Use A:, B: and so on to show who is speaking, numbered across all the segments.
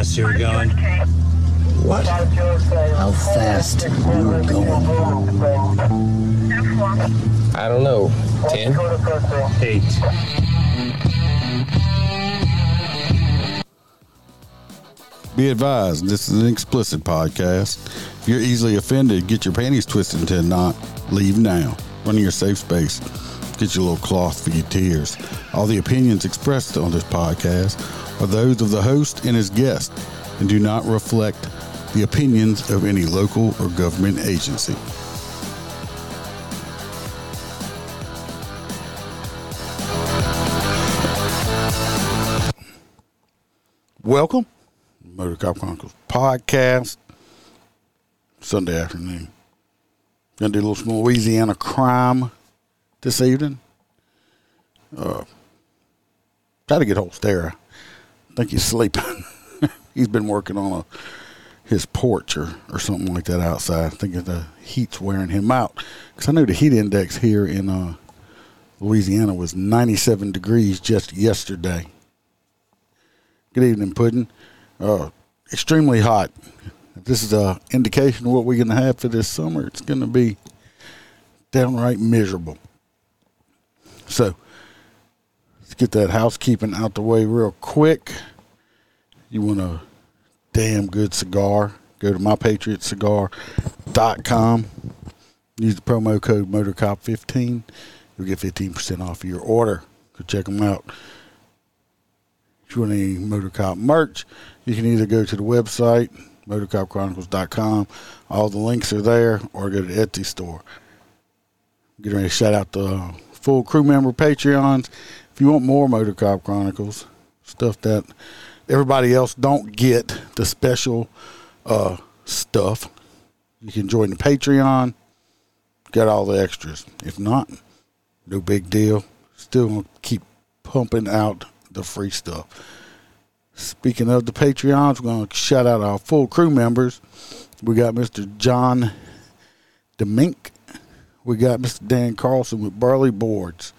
A: fast you were going?
B: What? How fast you were going?
C: I don't know. 10?
A: Eight.
D: Be advised, this is an explicit podcast. If you're easily offended, get your panties twisted into a knot. Leave now. Run to your safe space. Get your little cloth for your tears. All the opinions expressed on this podcast are those of the host and his guest and do not reflect the opinions of any local or government agency. Welcome, Motor Cop Chronicles podcast, Sunday afternoon. Gonna do a little some Louisiana crime this evening. Uh, try to get hold of Stara. I think he's sleeping. he's been working on a his porch or, or something like that outside. I think the heat's wearing him out. Because I know the heat index here in uh, Louisiana was 97 degrees just yesterday. Good evening, Puddin. Uh, extremely hot. This is a indication of what we're going to have for this summer, it's going to be downright miserable. So, get that housekeeping out the way real quick. You want a damn good cigar? Go to mypatriotcigar.com. Use the promo code MotorCop15. You'll get 15% off your order. Go check them out. If you want any Motorcop merch, you can either go to the website, motorcopchronicles.com. All the links are there, or go to the Etsy store. Get ready to shout out the full crew member Patreons. You want more Motorcop Chronicles, stuff that everybody else don't get, the special uh, stuff, you can join the Patreon. Got all the extras. If not, no big deal. Still gonna keep pumping out the free stuff. Speaking of the Patreons, we're going to shout out our full crew members. We got Mr. John DeMink. We got Mr. Dan Carlson with Burley Boards.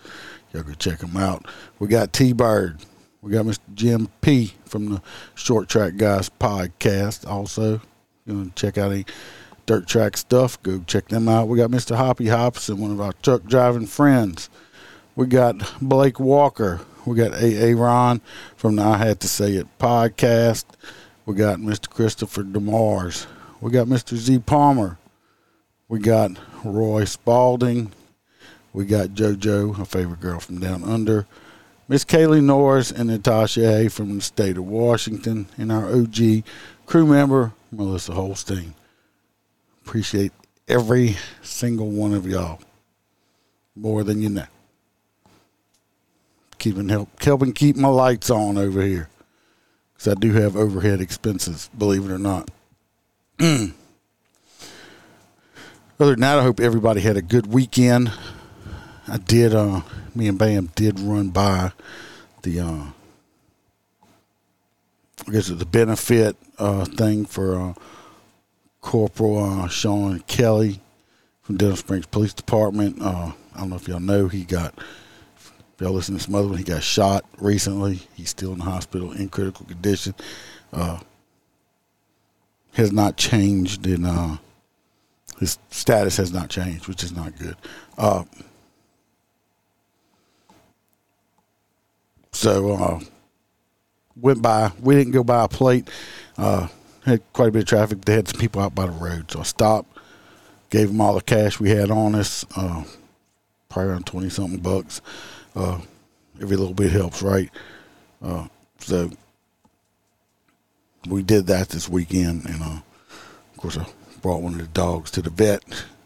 D: Y'all go check them out. We got T Bird. We got Mr. Jim P from the Short Track Guys podcast. Also, you to check out any dirt track stuff? Go check them out. We got Mr. Hoppy Hobson, one of our truck driving friends. We got Blake Walker. We got AA Ron from the I Had to Say It podcast. We got Mr. Christopher DeMars. We got Mr. Z Palmer. We got Roy Spalding. We got JoJo, a favorite girl from down under. Miss Kaylee Norris and Natasha A. from the state of Washington. And our OG crew member, Melissa Holstein. Appreciate every single one of y'all more than you know keeping help helping keep my lights on over here because I do have overhead expenses, believe it or not. Other than that, I hope everybody had a good weekend. I did. Uh, me and Bam did run by the. Uh, I guess it's the benefit uh, thing for uh, Corporal uh, Sean Kelly from Denham Springs Police Department. Uh, I don't know if y'all know he got y'all listen to some other one. He got shot recently. He's still in the hospital in critical condition. Uh, has not changed in uh, his status has not changed, which is not good. So uh, went by. We didn't go by a plate. Uh, had quite a bit of traffic. They had some people out by the road, so I stopped. Gave them all the cash we had on us, uh, probably around twenty something bucks uh, every little bit helps, right? Uh, so we did that this weekend, and uh, of course, I brought one of the dogs to the vet.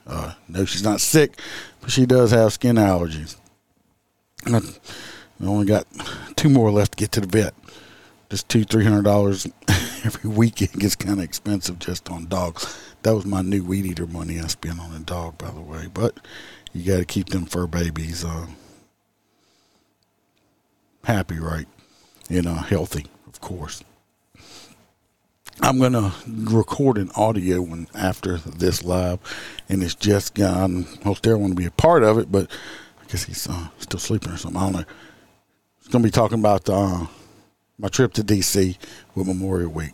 D: Uh, no, she's not sick, but she does have skin allergies. And I, I only got two more left to get to the vet. Just two, three hundred dollars every weekend gets kind of expensive just on dogs. That was my new weed eater money I spent on a dog, by the way. But you got to keep them fur babies. Uh, happy, right? You know, healthy, of course. I'm to record an audio one after this live, and it's just gone. Holster want to be a part of it, but I guess he's uh, still sleeping or something. I don't know. Going to be talking about uh, my trip to D.C. with Memorial Week.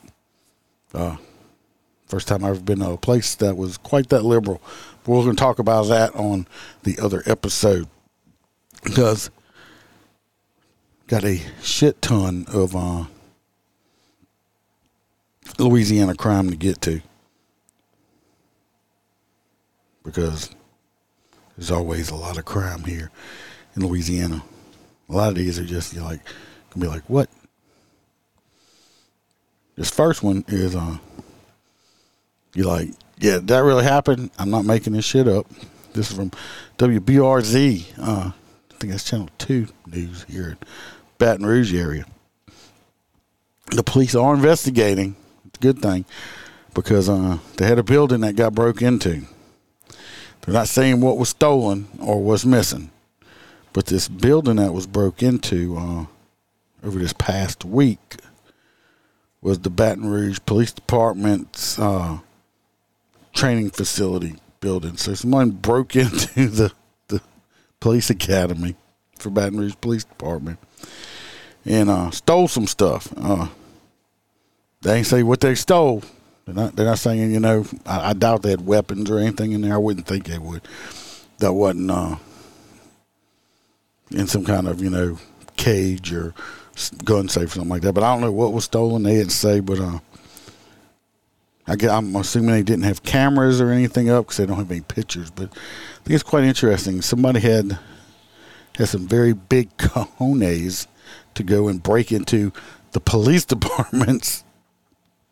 D: Uh, first time I've ever been to a place that was quite that liberal. But we're going to talk about that on the other episode because got a shit ton of uh, Louisiana crime to get to because there's always a lot of crime here in Louisiana. A lot of these are just you're like gonna be like, what? This first one is uh you're like, yeah, that really happened. I'm not making this shit up. This is from WBRZ. Uh, I think that's Channel Two News here in Baton Rouge area. The police are investigating. It's a good thing because uh, they had a building that got broke into. They're not saying what was stolen or was missing, but this building that was broke into uh, over this past week was the Baton Rouge Police Department's uh, training facility building. So someone broke into the the police academy for Baton Rouge Police Department and uh, stole some stuff. Uh, they ain't say what they stole. They're not. They're not saying. You know, I, I, doubt they had weapons or anything in there. I wouldn't think they would. That wasn't uh, in some kind of you know cage or gun safe or something like that. But I don't know what was stolen. They didn't say. But uh, I guess, I'm assuming they didn't have cameras or anything up because they don't have any pictures. But I think it's quite interesting. Somebody had had some very big cojones to go and break into the police department's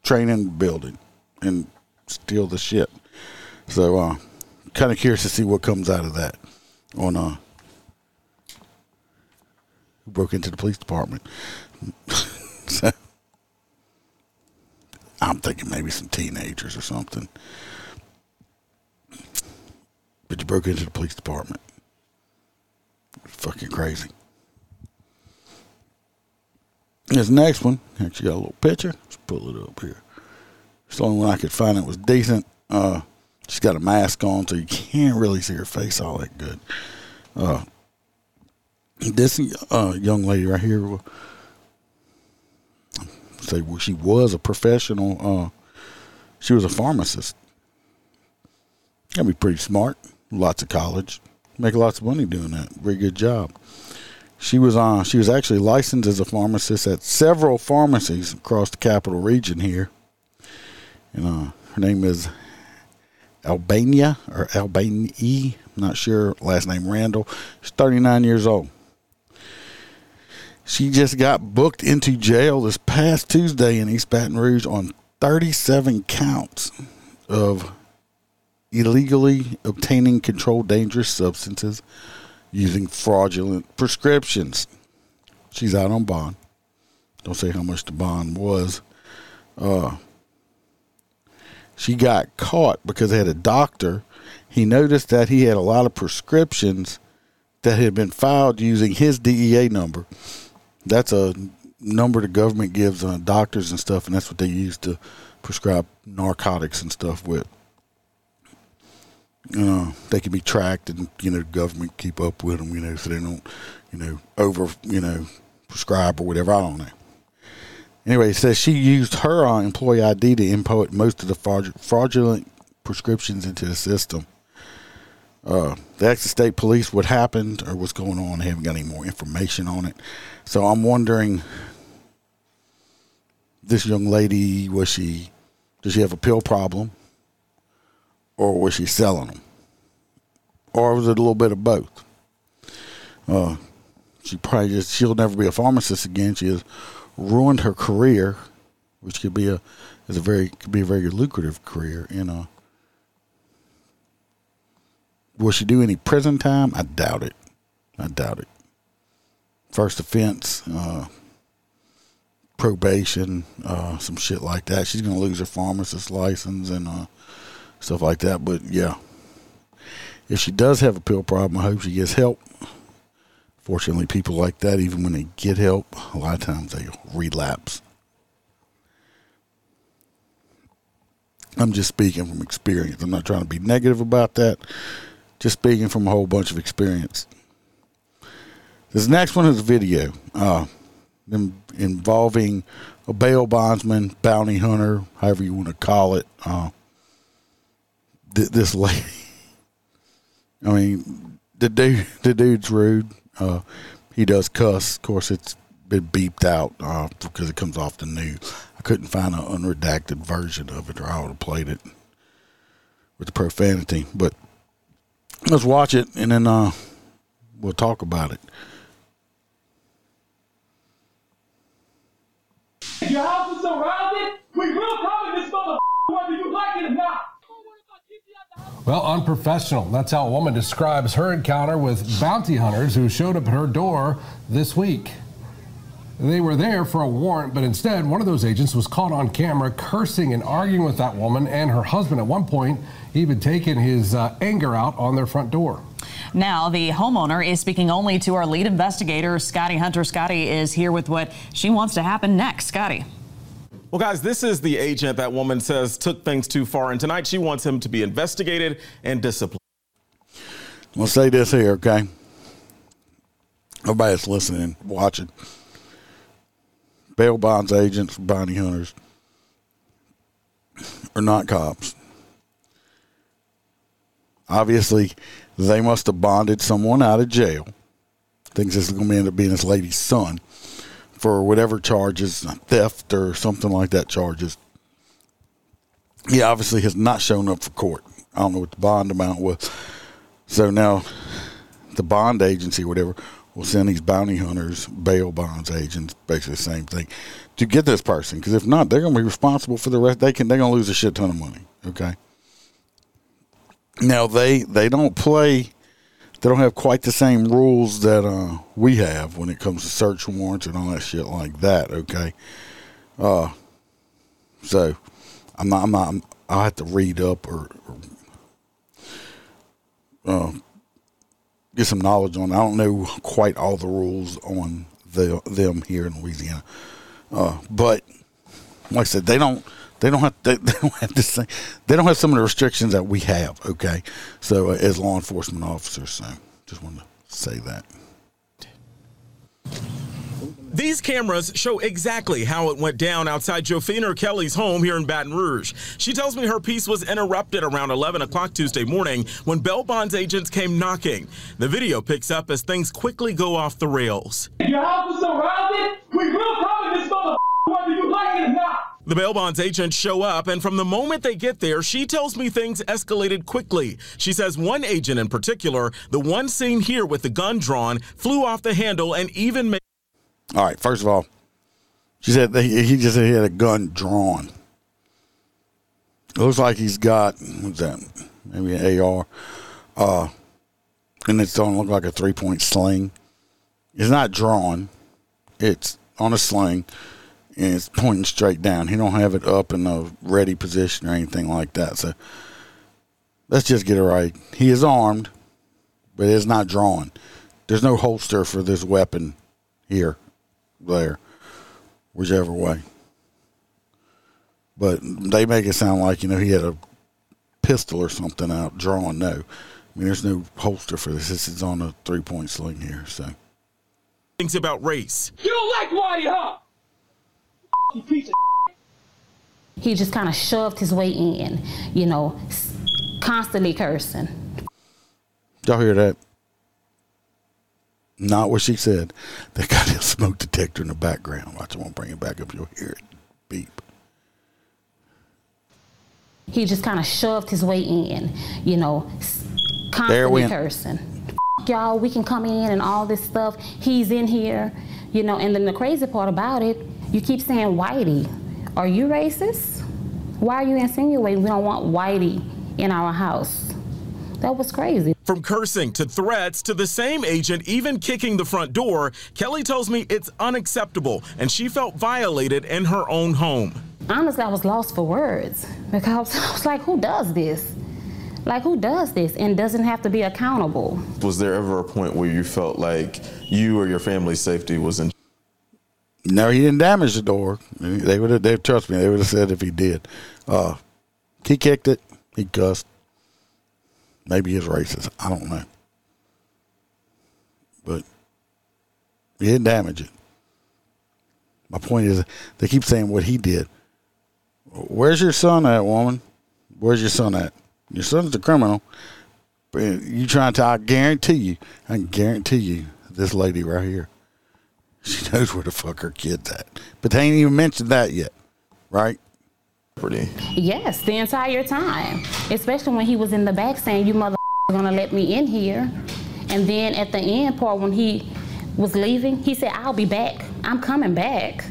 D: training building and steal the shit. So, uh, kind of curious to see what comes out of that on uh, who broke into the police department. so, I'm thinking maybe some teenagers or something. But you broke into the police department. Fucking crazy. This next one actually got a little picture. Let's pull it up here. It's the only one I could find that was decent. Uh, she's got a mask on, so you can't really see her face all that good. Uh, this uh, young lady right here, say well, she was a professional. Uh, she was a pharmacist. Gotta be pretty smart. Lots of college, make lots of money doing that. Very good job. She was on. Uh, she was actually licensed as a pharmacist at several pharmacies across the capital region here. And uh, her name is Albania or Albanie. I'm not sure. Last name Randall. She's 39 years old. She just got booked into jail this past Tuesday in East Baton Rouge on 37 counts of illegally obtaining controlled dangerous substances using fraudulent prescriptions. She's out on bond. Don't say how much the bond was. Uh, she got caught because they had a doctor. He noticed that he had a lot of prescriptions that had been filed using his DEA number. That's a number the government gives on doctors and stuff, and that's what they use to prescribe narcotics and stuff with you know, they can be tracked and, you know, government keep up with them, you know, so they don't, you know, over, you know, prescribe or whatever. I don't know. Anyway, it says she used her uh, employee ID to input most of the fraudulent prescriptions into the system. Uh, the Texas State Police, what happened or what's going on, they haven't got any more information on it. So I'm wondering, this young lady, was she, does she have a pill problem? or was she selling them? Or was it a little bit of both? Uh, she probably just she'll never be a pharmacist again. She has ruined her career, which could be a is a very could be a very lucrative career. You know, will she do any prison time? I doubt it. I doubt it. First offense, uh, probation, uh, some shit like that. She's gonna lose her pharmacist license and uh, stuff like that. But yeah, if she does have a pill problem, I hope she gets help. Fortunately, people like that, even when they get help, a lot of times they relapse. I'm just speaking from experience. I'm not trying to be negative about that. Just speaking from a whole bunch of experience. This next one is a video. Uh, involving a bail bondsman, bounty hunter, however you want to call it. Uh, th- this lady, I mean, the dude, the dude's rude. Uh, he does cuss. Of course, it's been beeped out uh, because it comes off the news. I couldn't find an unredacted version of it, or I would have played it with the profanity. But let's watch it, and then uh, we'll talk about it.
A: Your house is surrounded. We will come in this mother whether you like it or not.
E: Well, unprofessional. That's how a woman describes her encounter with bounty hunters who showed up at her door this week. They were there for a warrant, but instead, one of those agents was caught on camera cursing and arguing with that woman and her husband. At one point, even taking his uh, anger out on their front door.
F: Now, the homeowner is speaking only to our lead investigator, Scotty Hunter. Scotty is here with what she wants to happen next. Scotty.
G: Well, guys, this is the agent that woman says took things too far, and tonight she wants him to be investigated and disciplined.
D: I'm say this here, okay? Everybody that's listening, watching. Bail bonds agents, bounty hunters are not cops. Obviously, they must have bonded someone out of jail. Thinks this is going to end up being this lady's son for whatever charges, theft or something like that charges. He obviously has not shown up for court. I don't know what the bond amount was. So now the bond agency, whatever, will send these bounty hunters, bail bonds agents, basically the same thing, to get this person. Because if not, they're going to be responsible for the rest. They can they're going to lose a shit ton of money. Okay. Now they they don't play. They don't have quite the same rules that uh, we have when it comes to search warrants and all that shit like that. Okay. Uh, so I'm not. I'm not. I'll have to read up or, or uh, get some knowledge on. I don't know quite all the rules on the them here in Louisiana, uh, but like I said, they don't they don't have they, they don't have the same they don't have some of the restrictions that we have. Okay, so uh, as law enforcement officers, so just want to say that.
G: These cameras show exactly how it went down outside Jofina Kelly's home here in Baton Rouge. She tells me her peace was interrupted around 11 o'clock Tuesday morning when bail bonds agents came knocking. The video picks up as things quickly go off the rails.
A: Your house is surrounded. We will come in this mother whether you like it or not.
G: The bail bonds agents show up, and from the moment they get there, she tells me things escalated quickly. She says one agent in particular, the one seen here with the gun drawn, flew off the handle and even made.
D: All right, first of all, she said he just said he had a gun drawn. It looks like he's got what's that? Maybe an AR, uh, and it's don't look like a three point sling. It's not drawn; it's on a sling, and it's pointing straight down. He don't have it up in a ready position or anything like that. So let's just get it right. He is armed, but it's not drawn. There's no holster for this weapon here, there, whichever way. But they make it sound like you know he had a pistol or something out drawn. No, I mean there's no holster for this. This is on a three point sling here. So
G: Things about race.
A: You don't like Whitey, huh? You piece of
H: he just kind of shoved his way in, you know, constantly cursing.
D: y'all hear that? Not what she said. They got a smoke detector in the background. Watch, I won't bring it back up. You'll hear it beep.
H: He just kind of shoved his way in, you know, s-
D: There we
H: constantly cursing. Y'all, we can come in and all this stuff. He's in here, you know, and then the crazy part about it, you keep saying Whitey. Are you racist? Why are you insinuating we don't want Whitey in our house? That was crazy.
G: From cursing to threats to the same agent even kicking the front door, Kelly tells me it's unacceptable and she felt violated in her own home.
H: honestly, I was lost for words because I was like, who does this? Like, who does this and doesn't have to be accountable?
I: Was there ever a point where you felt like you or your family's safety was in
D: No, he didn't damage the door. They would have. They trust me. They would have said if he did. Uh, he kicked it. He cussed. Maybe he's racist. I don't know. But he didn't damage it. My point is, they keep saying what he did. Where's your son at, woman? Where's your son at? Your son's a criminal. You trying to? I guarantee you. I guarantee you, this lady right here, she knows where the fuck her kid's at. But they ain't even mentioned that yet, right?
I: Pretty.
H: Yes, the entire time. Especially when he was in the back saying, You mother gonna let me in here. And then at the end part, when he was leaving, he said, I'll be back. I'm coming back.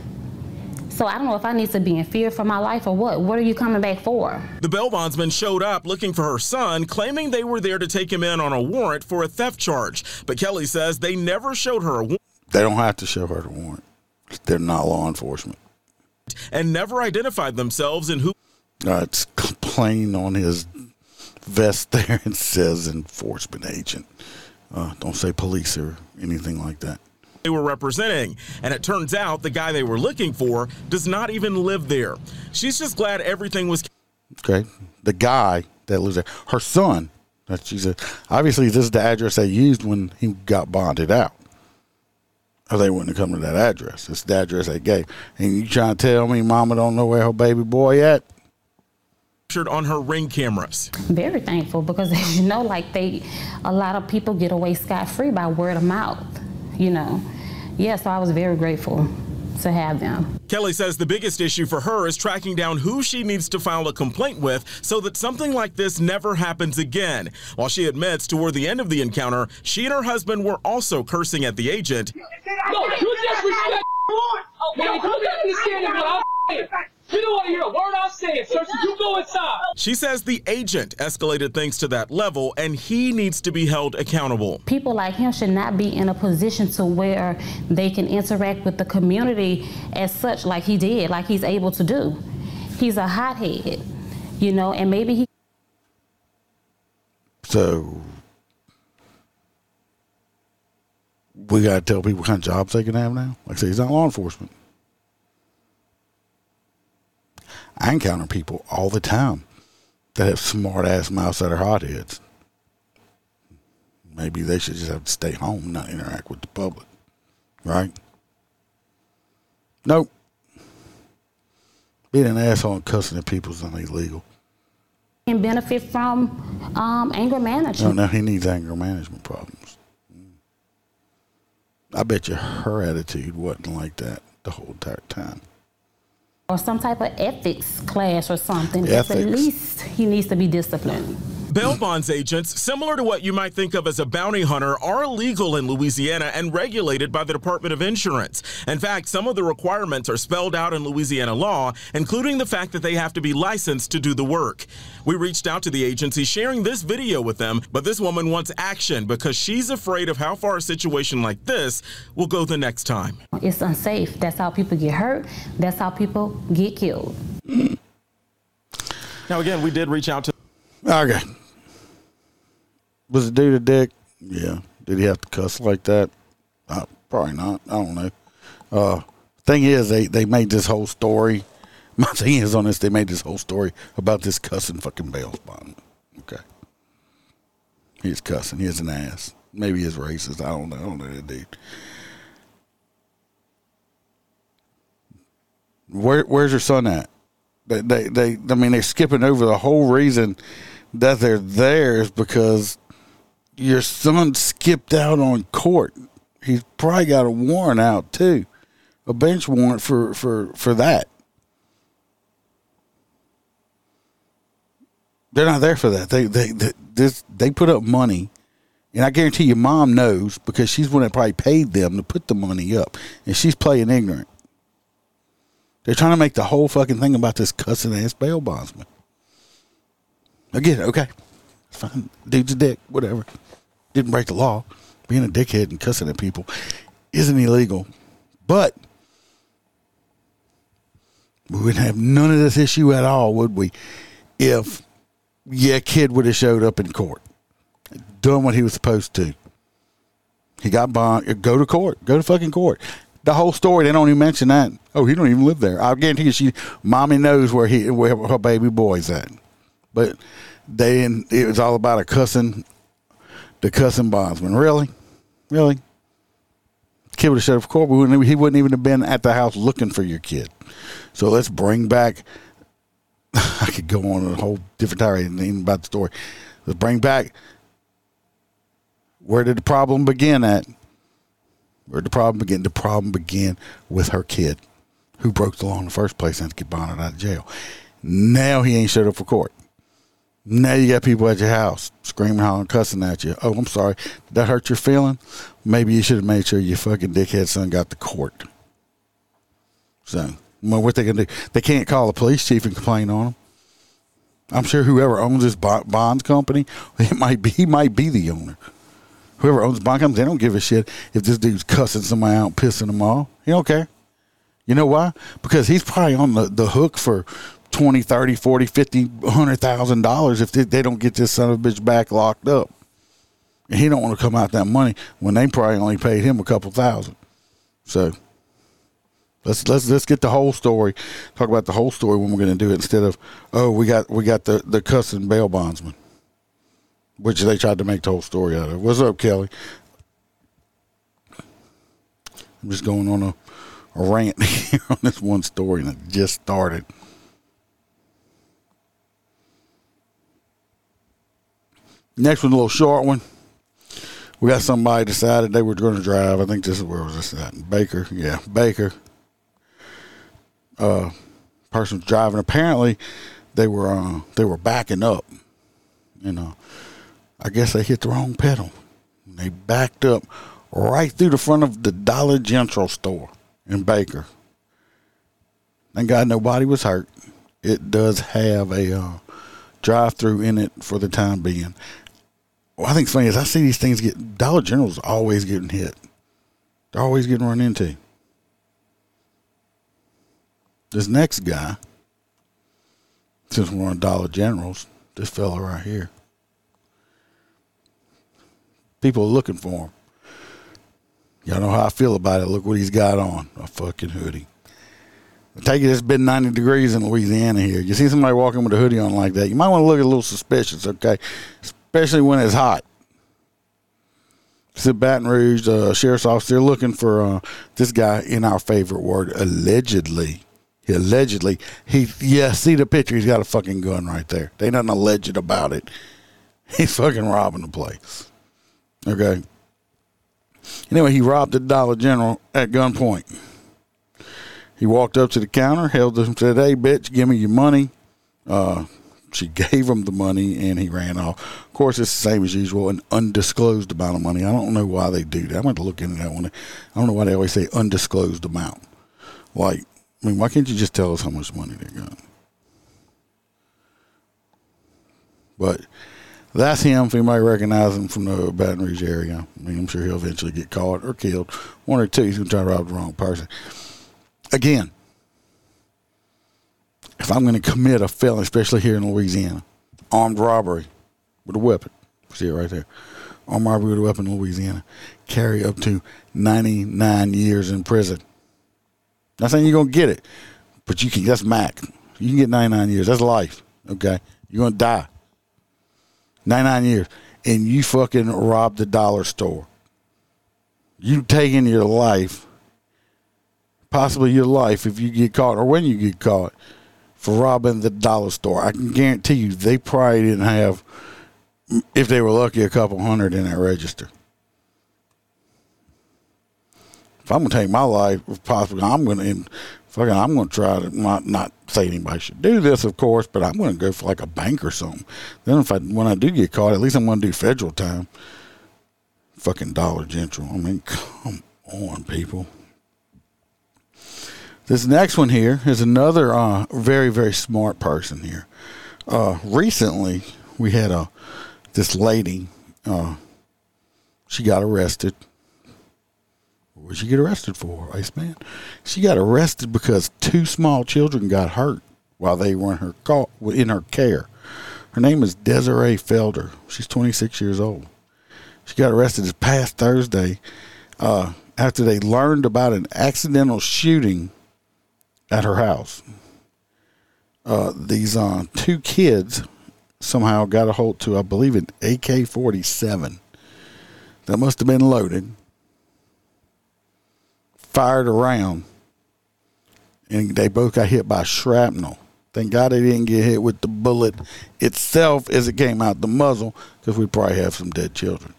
H: So I don't know if I need to be in fear for my life or what. What are you coming back for?
G: The bail bondsman showed up looking for her son, claiming they were there to take him in on a warrant for a theft charge. But Kelly says they never showed her a warrant.
D: They don't have to show her the warrant. They're not law enforcement.
G: And never identified themselves and who.
D: Uh, it's plain on his vest there. and says enforcement agent. Uh, don't say police or anything like that.
G: They were representing, and it turns out the guy they were looking for does not even live there. She's just glad everything was.
D: Okay, the guy that lives there, her son. That she said. Obviously, this is the address they used when he got bonded out. Or they wouldn't have come to that address. It's the address they gave. And you trying to tell me Mama don't know where her baby boy at?
G: Captured on her ring cameras.
H: Very thankful because as you know, like they, a lot of people get away scot free by word of mouth. You know, yeah. So I was very grateful to have them.
G: Kelly says the biggest issue for her is tracking down who she needs to file a complaint with so that something like this never happens again. While she admits toward the end of the encounter, she and her husband were also cursing at the agent.
A: No, you disrespect. Now, you got what I'm saying. You don't want to hear a word I'm saying, sir, so you go inside.
G: She says the agent escalated things to that level and he needs to be held accountable.
H: People like him should not be in a position to where they can interact with the community as such, like he did, like he's able to do. He's a hothead, you know, and maybe he.
D: So we got to tell people what kind of jobs they can have now. Like I say, he's not law enforcement. I encounter people all the time that have smart ass mouths that are hotheads. Maybe they should just have to stay home, not interact with the public. Right? Nope. Being an asshole and cussing at people is not illegal.
H: Can benefit from um, anger management.
D: No,
H: management.
D: no, he needs anger management problems. I bet you her attitude wasn't like that the whole entire time.
H: Or some type of ethics class or something. Because At least he needs to be disciplined.
G: Bail bonds agents, similar to what you might think of as a bounty hunter, are illegal in Louisiana and regulated by the Department of Insurance. In fact, some of the requirements are spelled out in Louisiana law, including the fact that they have to be licensed to do the work. We reached out to the agency sharing this video with them, but this woman wants action because she's afraid of how far a situation like this will go the next time.
H: It's unsafe. That's how people get hurt. That's how people get killed.
I: Now, again, we did reach out to.
D: Okay. Was the dude a dick? Yeah. Did he have to cuss like that? Uh, probably not. I don't know. Uh, thing is, they, they made this whole story. My thing is on this, they made this whole story about this cussing fucking bail bond. Okay. He's cussing. He's an ass. Maybe he's racist. I don't know. I don't know that dude. Where, where's your son at? They, they, they, I mean, they're skipping over the whole reason that they're there is because your son skipped out on court. He's probably got a warrant out too, a bench warrant for for for that. They're not there for that. They they they, this, they put up money, and I guarantee your mom knows because she's one that probably paid them to put the money up, and she's playing ignorant. They're trying to make the whole fucking thing about this cussing ass bail bondsman. Again, okay, fine. Dude's a dick, whatever. Didn't break the law. Being a dickhead and cussing at people isn't illegal, but we wouldn't have none of this issue at all, would we? If yeah, kid would have showed up in court, done what he was supposed to. He got bond. Go to court. Go to fucking court. The whole story. They don't even mention that. Oh, he don't even live there. I guarantee you, she, mommy knows where he, where her baby boy's at. But they, it was all about a cussing, the cussing bondsman. Really, really. kid would have showed up for court, he wouldn't even have been at the house looking for your kid. So let's bring back. I could go on a whole different tirade about the story. Let's bring back. Where did the problem begin at? Where did the problem begin? The problem began with her kid, who broke the law in the first place and had to get bonded out of jail. Now he ain't showed up for court. Now you got people at your house screaming, hollering, cussing at you. Oh, I'm sorry. Did that hurt your feeling? Maybe you should have made sure your fucking dickhead son got to court. So, well, what they gonna do? They can't call the police chief and complain on him. I'm sure whoever owns this bonds company, it might be he might be the owner. Whoever owns the bond company, they don't give a shit if this dude's cussing somebody out, pissing them off. He don't care. You know why? Because he's probably on the, the hook for 20, 30, 40, 50, 100,000 dollars if they, don't get this son of a bitch back locked up. And he don't want to come out that money when they probably only paid him a couple thousand. So let's let's let's get the whole story. Talk about the whole story when we're going to do it instead of oh we got we got the the cussing bail bondsman, which they tried to make the whole story out of. What's up, Kelly? I'm just going on a, a rant here on this one story, and it just started. Next one, a little short one. We got somebody decided they were going to drive. I think this is where was this at? Baker, yeah, Baker. Uh, person was driving. Apparently, they were uh, they were backing up. You know, I guess they hit the wrong pedal. They backed up right through the front of the Dollar General store in Baker. Thank God nobody was hurt. It does have a uh, drive-through in it for the time being. What I think it's funny is I see these things get Dollar General's always getting hit. They're always getting run into. This next guy, since we're on Dollar Generals, this fella right here. People are looking for him. Y'all know how I feel about it. Look what he's got on. A fucking hoodie. I take it it's been 90 degrees in Louisiana here. You see somebody walking with a hoodie on like that, you might want to look a little suspicious, okay? Especially when it's hot. It's at Baton Rouge, uh, sheriff's office. They're looking for uh, this guy in our favorite word, allegedly. He allegedly, he yeah. See the picture? He's got a fucking gun right there. They nothing alleged about it. He's fucking robbing the place. Okay. Anyway, he robbed the Dollar General at gunpoint. He walked up to the counter, held him, said, "Hey, bitch, give me your money." Uh, she gave him the money, and he ran off. Of course, it's the same as usual, an undisclosed amount of money. I don't know why they do that. I went to look into that one. I don't know why they always say undisclosed amount. Like, I mean, why can't you just tell us how much money they got? But that's him. If anybody recognizes him from the Baton Rouge area, I mean, I'm sure he'll eventually get caught or killed. One or two. He's going to try to rob the wrong person. Again, if I'm going to commit a felony, especially here in Louisiana, armed robbery with a weapon, see it right there, armed robbery with a weapon in Louisiana, carry up to 99 years in prison. Not saying you're going to get it, but you can. That's max. You can get 99 years. That's life. Okay, you're going to die. 99 years, and you fucking robbed the dollar store. You taking your life, possibly your life, if you get caught or when you get caught for robbing the dollar store. I can guarantee you they probably didn't have, if they were lucky, a couple hundred in that register. If I'm gonna take my life, if possible, I'm gonna fucking I'm gonna try to not not say anybody should do this, of course, but I'm gonna go for like a bank or something. Then if I when I do get caught, at least I'm gonna do federal time. Fucking Dollar General. I mean, come on, people. This next one here is another uh, very very smart person here. Uh, recently, we had a this lady. Uh, she got arrested. What did she get arrested for, Iceman? She got arrested because two small children got hurt while they were in her call, in her care. Her name is Desiree Felder. She's 26 years old. She got arrested this past Thursday uh, after they learned about an accidental shooting at her house. Uh, these uh, two kids somehow got a hold to, I believe, an AK 47 that must have been loaded fired around, and they both got hit by shrapnel. Thank God they didn't get hit with the bullet itself as it came out the muzzle, because we'd probably have some dead children.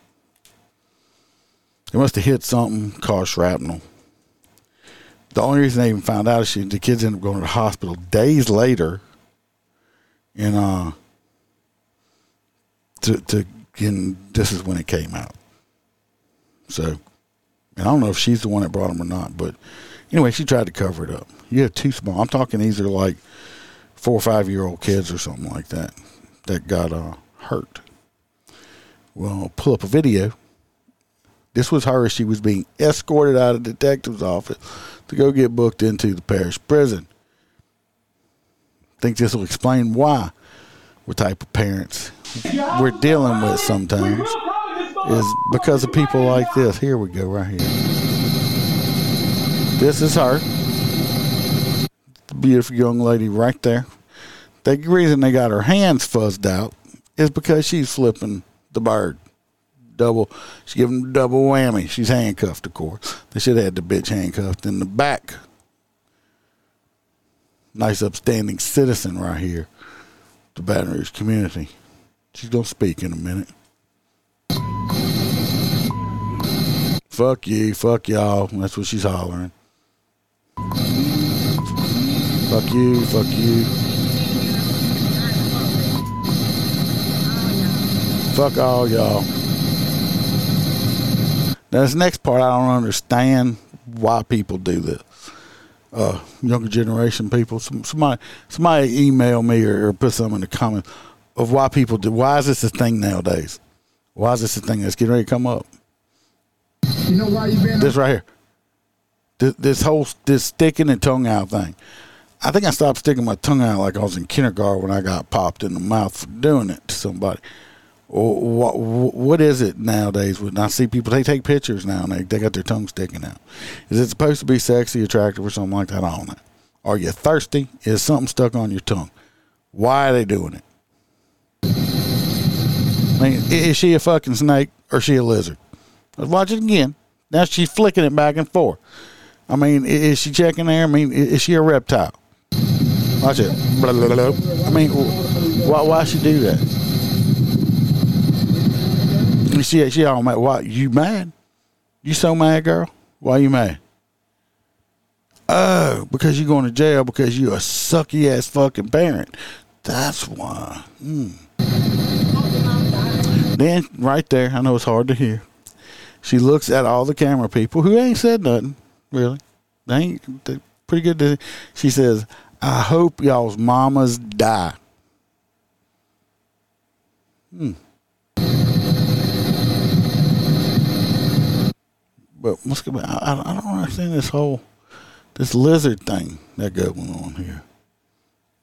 D: They must have hit something, caused shrapnel. The only reason they even found out is she, the kids ended up going to the hospital days later, and uh, to to and this is when it came out. So, and I don't know if she's the one that brought them or not, but anyway, she tried to cover it up. You have two small. I'm talking these are like four or five year old kids or something like that that got uh, hurt. Well, pull up a video. This was her. She was being escorted out of the detective's office to go get booked into the parish prison. I think this will explain why what type of parents we're dealing with sometimes is because of people like this. Here we go, right here. This is her. The beautiful young lady right there. The reason they got her hands fuzzed out is because she's flipping the bird. Double, she's giving double whammy. She's handcuffed, of course. They should have had the bitch handcuffed in the back. Nice, upstanding citizen right here, the Baton Rouge community. She's gonna speak in a minute. Fuck you, fuck y'all. That's what she's hollering. Fuck you, fuck you. Fuck all y'all. Now, this next part, I don't understand why people do this. Uh, younger generation people, some, somebody, somebody email me or, or put something in the comments of why people do. Why is this a thing nowadays? Why is this a thing that's getting ready to come up?
J: You know why you been
D: This right here. This, this whole this sticking and tongue out thing. I think I stopped sticking my tongue out like I was in kindergarten when I got popped in the mouth for doing it to somebody. What, what is it nowadays? When I see people, they take pictures now and they, they got their tongue sticking out. Is it supposed to be sexy, attractive, or something like that? I don't know. Are you thirsty? Is something stuck on your tongue? Why are they doing it? I mean, is she a fucking snake or she a lizard? Let's watch it again. Now she's flicking it back and forth. I mean, is she checking there? I mean, is she a reptile? Watch it. I mean, why why she do that? She she all mad. Why you mad? You so mad, girl? Why you mad? Oh, because you're going to jail because you're a sucky ass fucking parent. That's why. Mm. Then right there, I know it's hard to hear. She looks at all the camera people who ain't said nothing, really. They ain't they pretty good. To, she says, "I hope y'all's mamas die." Hmm. But going? I, I don't understand this whole this lizard thing that got going on here.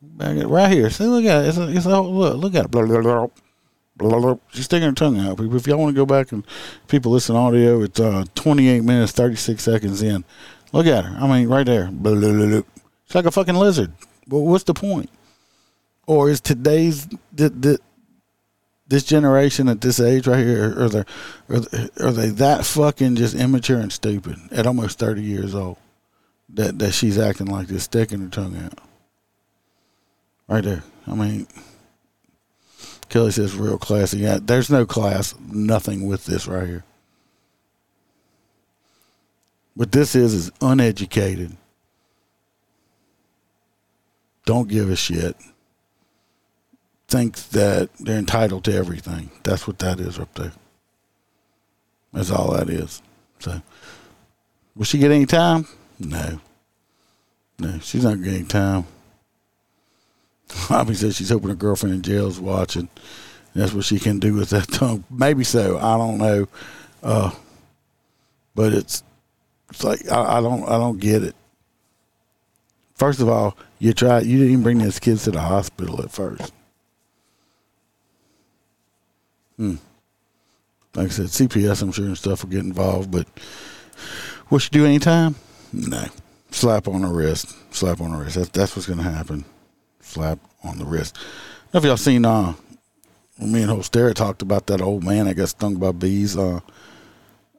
D: Back at, right here. See, look at it. It's a, it's a look. Look at it. Blah, blah, blah. Blah, blah. She's sticking her tongue out. If y'all want to go back and people listen to audio, it's uh, 28 minutes, 36 seconds in. Look at her. I mean, right there. Blah, blah, blah, blah. It's like a fucking lizard. But what's the point? Or is today's the, the, this generation at this age right here, are they, are are they that fucking just immature and stupid at almost 30 years old that, that she's acting like this, sticking her tongue out? Right there. I mean, Kelly says real classy. Yeah, there's no class, nothing with this right here. What this is is uneducated. Don't give a shit. Thinks that they're entitled to everything. That's what that is up there. That's all that is. So, will she get any time? No. No, she's not getting time. Bobby says she's hoping her girlfriend in jail is watching. That's what she can do with that tongue. Maybe so. I don't know. Uh, but it's it's like I, I, don't I don't get it. First of all, you tried you didn't even bring these kids to the hospital at first. Hmm. Like I said, CPS I'm sure and stuff will get involved, but will you do anytime? No. Slap on the wrist. Slap on the wrist. That's that's what's gonna happen slap on the wrist. I if y'all seen uh me and Hostera talked about that old man that got stung by bees uh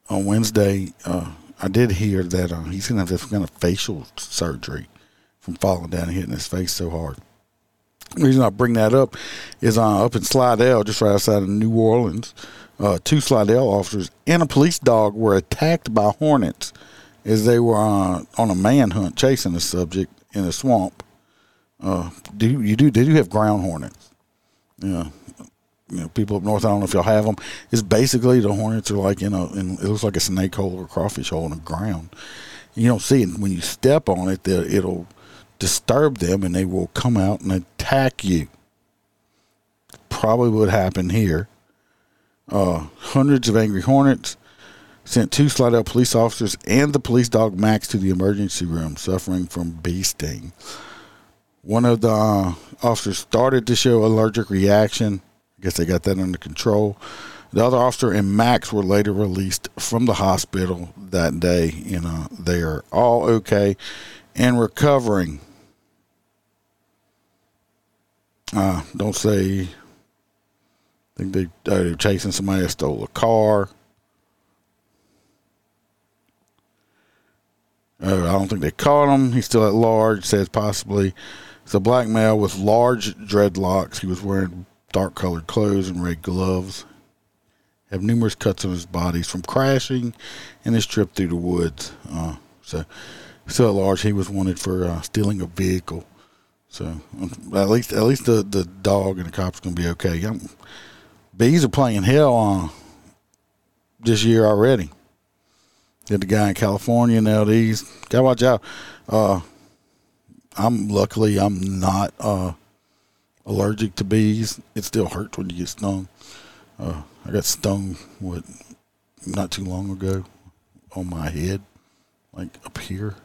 D: on Wednesday uh I did hear that uh, he's gonna have this kind of facial surgery from falling down and hitting his face so hard. The reason I bring that up is uh, up in Slidell, just right outside of New Orleans. Uh, two Slidell officers and a police dog were attacked by hornets as they were uh, on a manhunt chasing a subject in a swamp. Uh, do you do? They do have ground hornets. Yeah, you know, people up north. I don't know if y'all have them. It's basically the hornets are like in a. In, it looks like a snake hole or crawfish hole in the ground. You don't see it when you step on it. That it'll disturb them and they will come out and attack you. Probably what happened here. Uh, hundreds of angry hornets sent two Slidell police officers and the police dog Max to the emergency room, suffering from bee sting. One of the uh, officers started to show allergic reaction. I guess they got that under control. The other officer and Max were later released from the hospital that day, and uh, they are all okay and recovering. Uh, don't say. I think they uh, they're chasing somebody that stole a car. Uh, I don't think they caught him. He's still at large. Says possibly it's a black male with large dreadlocks. He was wearing dark colored clothes and red gloves. Have numerous cuts on his body from crashing and his trip through the woods. Uh, so, still at large. He was wanted for uh, stealing a vehicle. So at least at least the, the dog and the cops gonna be okay. I'm, bees are playing hell on this year already. Did the guy in California now these gotta watch out. Uh, I'm luckily I'm not uh, allergic to bees. It still hurts when you get stung. Uh, I got stung what not too long ago on my head, like up here.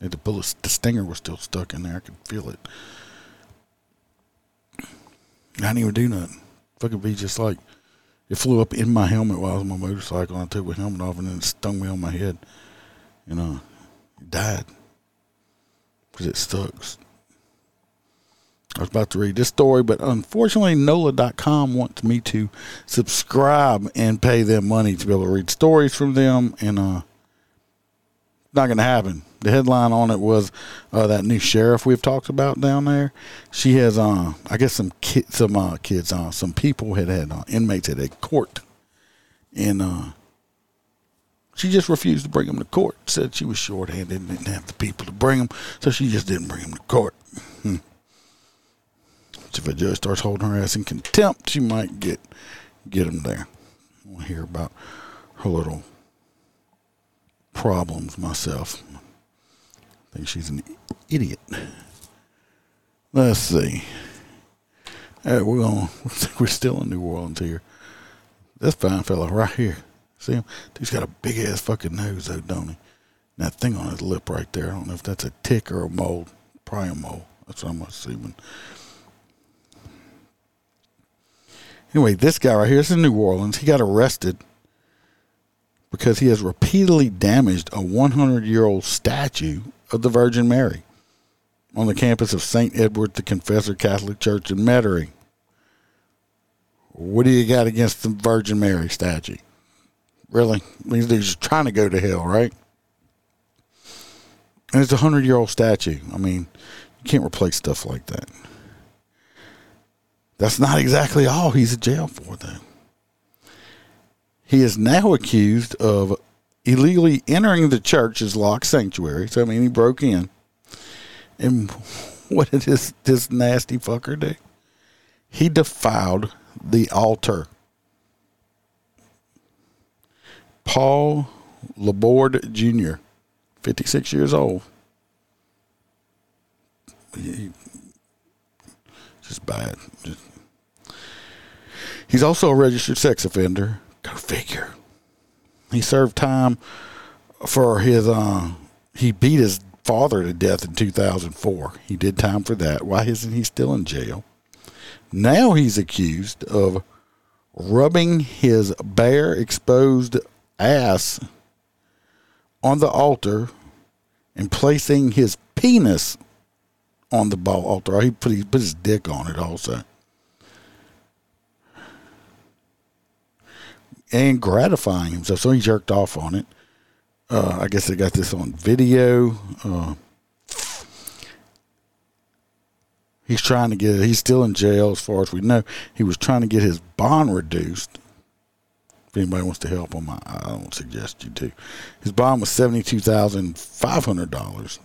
D: The bullet, the stinger was still stuck in there. I could feel it. I didn't even do nothing. Fucking be just like it flew up in my helmet while I was on my motorcycle. And I took my helmet off and then it stung me on my head. You know, it died because it stuck. I was about to read this story, but unfortunately, NOLA.com wants me to subscribe and pay them money to be able to read stories from them, and uh, not going to happen. The headline on it was uh, that new sheriff we've talked about down there. She has, uh, I guess, some kids, some uh, kids, uh, some people had had uh, inmates at a court, and uh, she just refused to bring them to court. Said she was short-handed and didn't have the people to bring them, so she just didn't bring them to court. Hmm. If a judge starts holding her ass in contempt, she might get get them there. Want hear about her little problems myself. I think she's an idiot. Let's see. Hey, we're going. We're still in New Orleans here. This fine fella right here. See him? He's got a big ass fucking nose, though, don't he? And that thing on his lip right there. I don't know if that's a tick or a mole. Probably a mole. That's what I'm assuming. Anyway, this guy right here is in New Orleans. He got arrested because he has repeatedly damaged a 100 year old statue of the Virgin Mary on the campus of St. Edward the Confessor Catholic Church in Metairie. What do you got against the Virgin Mary statue? Really? These dudes are trying to go to hell, right? And it's a hundred year old statue. I mean, you can't replace stuff like that. That's not exactly all he's in jail for, though. He is now accused of illegally entering the church's locked sanctuary. So, I mean, he broke in. And what did this, this nasty fucker do? He defiled the altar. Paul Laborde Jr., 56 years old. He, just bad. Just. He's also a registered sex offender. Go figure. He served time for his. Uh, he beat his father to death in 2004. He did time for that. Why isn't he still in jail? Now he's accused of rubbing his bare, exposed ass on the altar and placing his penis on the altar. He put, he put his dick on it also. And gratifying himself. So he jerked off on it. Uh, I guess they got this on video. Uh, he's trying to get. He's still in jail, as far as we know. He was trying to get his bond reduced. If anybody wants to help him, I, I don't suggest you do. His bond was seventy two thousand five hundred dollars,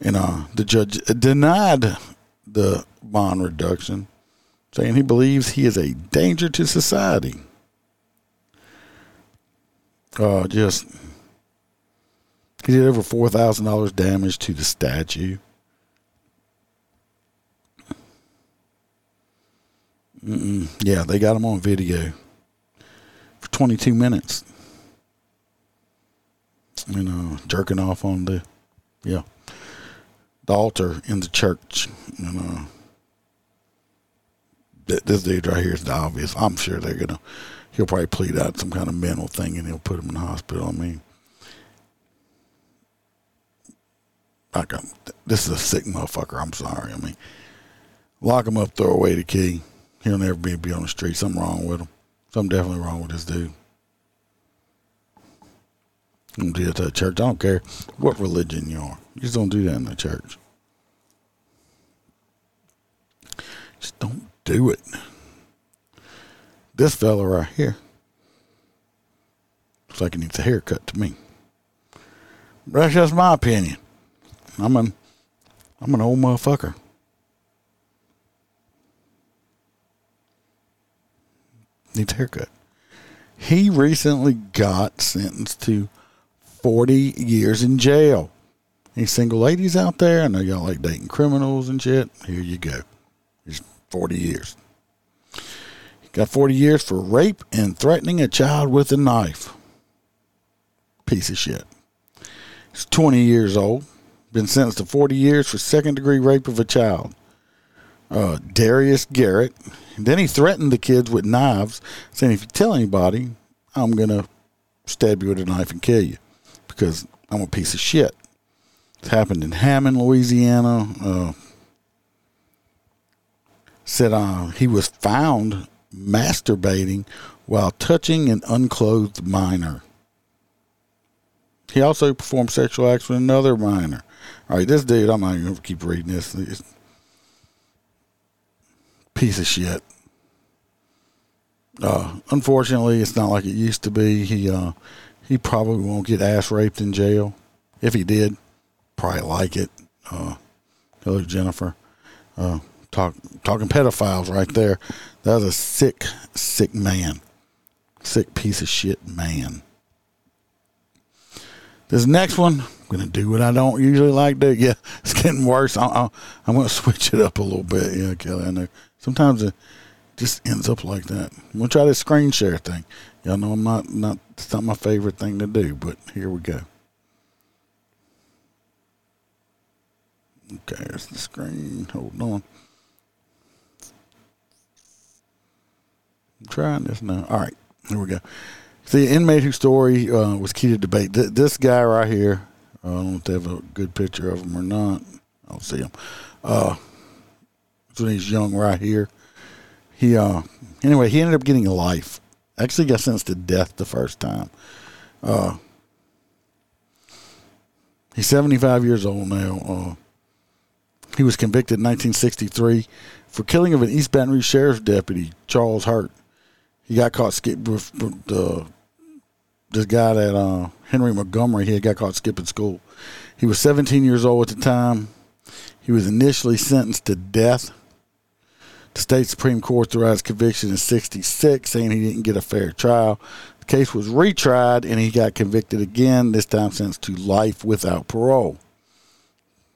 D: and uh, the judge denied the bond reduction, saying he believes he is a danger to society. Uh, just he did over four thousand dollars damage to the statue. Mm-mm. Yeah, they got him on video for 22 minutes. You know, jerking off on the, yeah, the altar in the church. You know, this dude right here is the obvious. I'm sure they're gonna. He'll probably plead out some kind of mental thing, and he'll put him in the hospital. I mean, I got, this is a sick motherfucker. I'm sorry. I mean, lock him up, throw away the key. He'll never be, be on the street. Something wrong with him. Something definitely wrong with this dude. Don't do that at church. I don't care what religion you are. You just don't do that in the church. Just don't do it. This fella right here looks like he needs a haircut to me. But that's just my opinion. I'm an I'm an old motherfucker. Needs a haircut. He recently got sentenced to 40 years in jail. Any single ladies out there? I know y'all like dating criminals and shit. Here you go. It's 40 years. Got 40 years for rape and threatening a child with a knife. Piece of shit. He's 20 years old. Been sentenced to 40 years for second degree rape of a child. Uh, Darius Garrett. Then he threatened the kids with knives, saying, if you tell anybody, I'm going to stab you with a knife and kill you because I'm a piece of shit. It happened in Hammond, Louisiana. Uh, said uh, he was found masturbating while touching an unclothed minor. He also performed sexual acts with another minor. All right, this dude, I'm not going to keep reading this. It's piece of shit. Uh, unfortunately, it's not like it used to be. He uh, he probably won't get ass raped in jail. If he did, probably like it. Uh, hello, Jennifer. Uh, talk talking pedophiles right there. That was a sick, sick man, sick piece of shit man. This next one, I'm gonna do what I don't usually like to. Yeah, it's getting worse. I, I, I'm gonna switch it up a little bit. Yeah, Kelly. I know sometimes it just ends up like that. I'm gonna try this screen share thing. Y'all know I'm not not it's not my favorite thing to do, but here we go. Okay, there's the screen. Hold on. I'm trying this now. All right, here we go. The inmate whose story uh, was key to debate. Th- this guy right here. Uh, I don't know if they have a good picture of him or not. I don't see him. Uh, so he's young right here. He uh, anyway, he ended up getting a life. Actually, got sentenced to death the first time. Uh, he's 75 years old now. Uh, he was convicted in 1963 for killing of an East Baton Rouge sheriff's deputy, Charles Hurt. He got caught skip uh, this guy that uh, Henry Montgomery. He had got caught skipping school. He was 17 years old at the time. He was initially sentenced to death. The state Supreme Court threw out his conviction in 66, saying he didn't get a fair trial. The case was retried, and he got convicted again, this time sentenced to life without parole.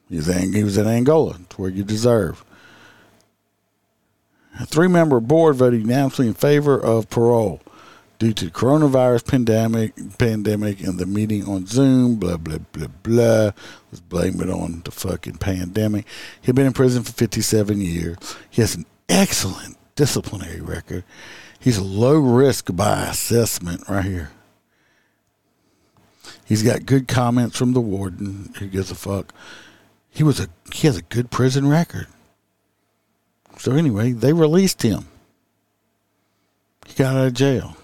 D: He was, in, he was in Angola. It's where you deserve. A three member board voted unanimously in favor of parole due to the coronavirus pandemic, pandemic and the meeting on Zoom, blah, blah, blah, blah. Let's blame it on the fucking pandemic. He'd been in prison for 57 years. He has an excellent disciplinary record. He's low risk by assessment right here. He's got good comments from the warden. Who gives a fuck? He was a he has a good prison record. So anyway, they released him. He got out of jail.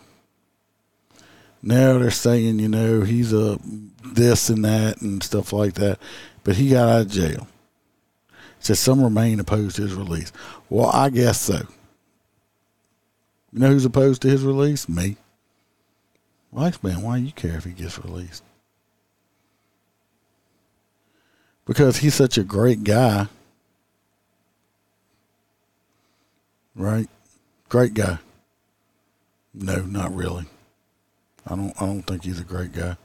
D: Now they're saying, you know, he's a this and that and stuff like that, but he got out of jail. Says some remain opposed to his release. Well, I guess so. You know who's opposed to his release? Me. Wife's man, why do you care if he gets released? Because he's such a great guy. Right? Great guy. No, not really. I don't I don't think he's a great guy.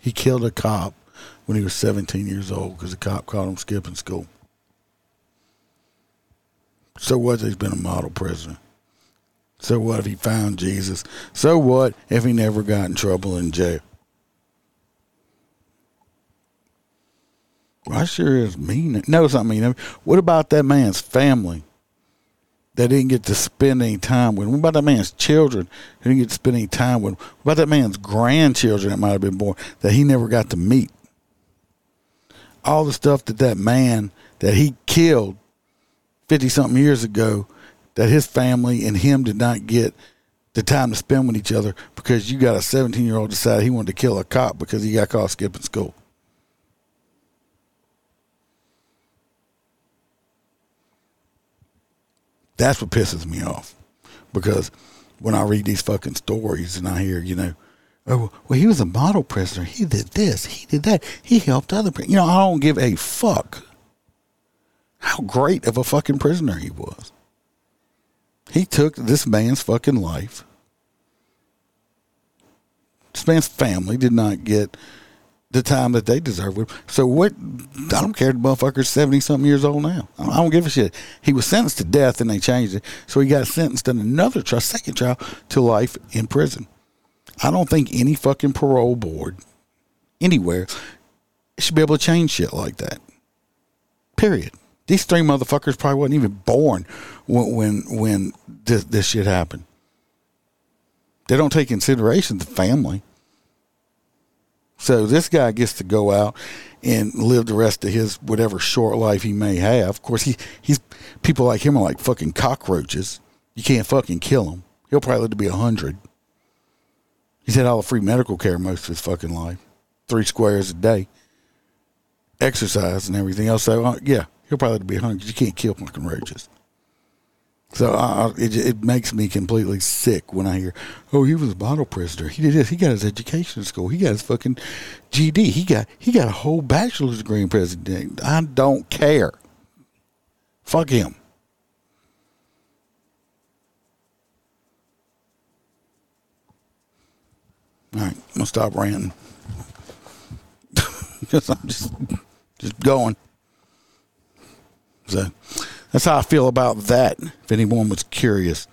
D: He killed a cop when he was 17 years old because the cop caught him skipping school. So what? He's been a model prisoner. So what if he found Jesus? So what if he never got in trouble in jail? I sure is mean. No, it's not mean. What about that man's family that didn't get to spend any time with? What about that man's children who didn't get to spend any time with? What about that man's grandchildren that might have been born that he never got to meet? All the stuff that that man that he killed 50 something years ago that his family and him did not get the time to spend with each other because you got a 17 year old decided he wanted to kill a cop because he got caught skipping school. That's what pisses me off because when I read these fucking stories and I hear, you know, oh, well, he was a model prisoner. He did this. He did that. He helped other people. You know, I don't give a fuck how great of a fucking prisoner he was. He took this man's fucking life. This man's family did not get the time that they deserve. So what? I don't care. The motherfucker's seventy something years old now. I don't give a shit. He was sentenced to death, and they changed it, so he got sentenced in another trial, second trial, to life in prison. I don't think any fucking parole board anywhere should be able to change shit like that. Period. These three motherfuckers probably wasn't even born when when, when this, this shit happened. They don't take consideration the family. So this guy gets to go out and live the rest of his whatever short life he may have. Of course, he he's people like him are like fucking cockroaches. You can't fucking kill him. He'll probably live to be a hundred. He's had all the free medical care most of his fucking life, three squares a day, exercise and everything else. So uh, yeah, he'll probably live to be a hundred. You can't kill fucking roaches. So it, it makes me completely sick when I hear, oh, he was a model prisoner. He did this. He got his education at school. He got his fucking GD. He got he got a whole bachelor's degree in prison. I don't care. Fuck him. All right, I'm gonna stop ranting. Because I'm just just going. So. That's how I feel about that, if anyone was curious.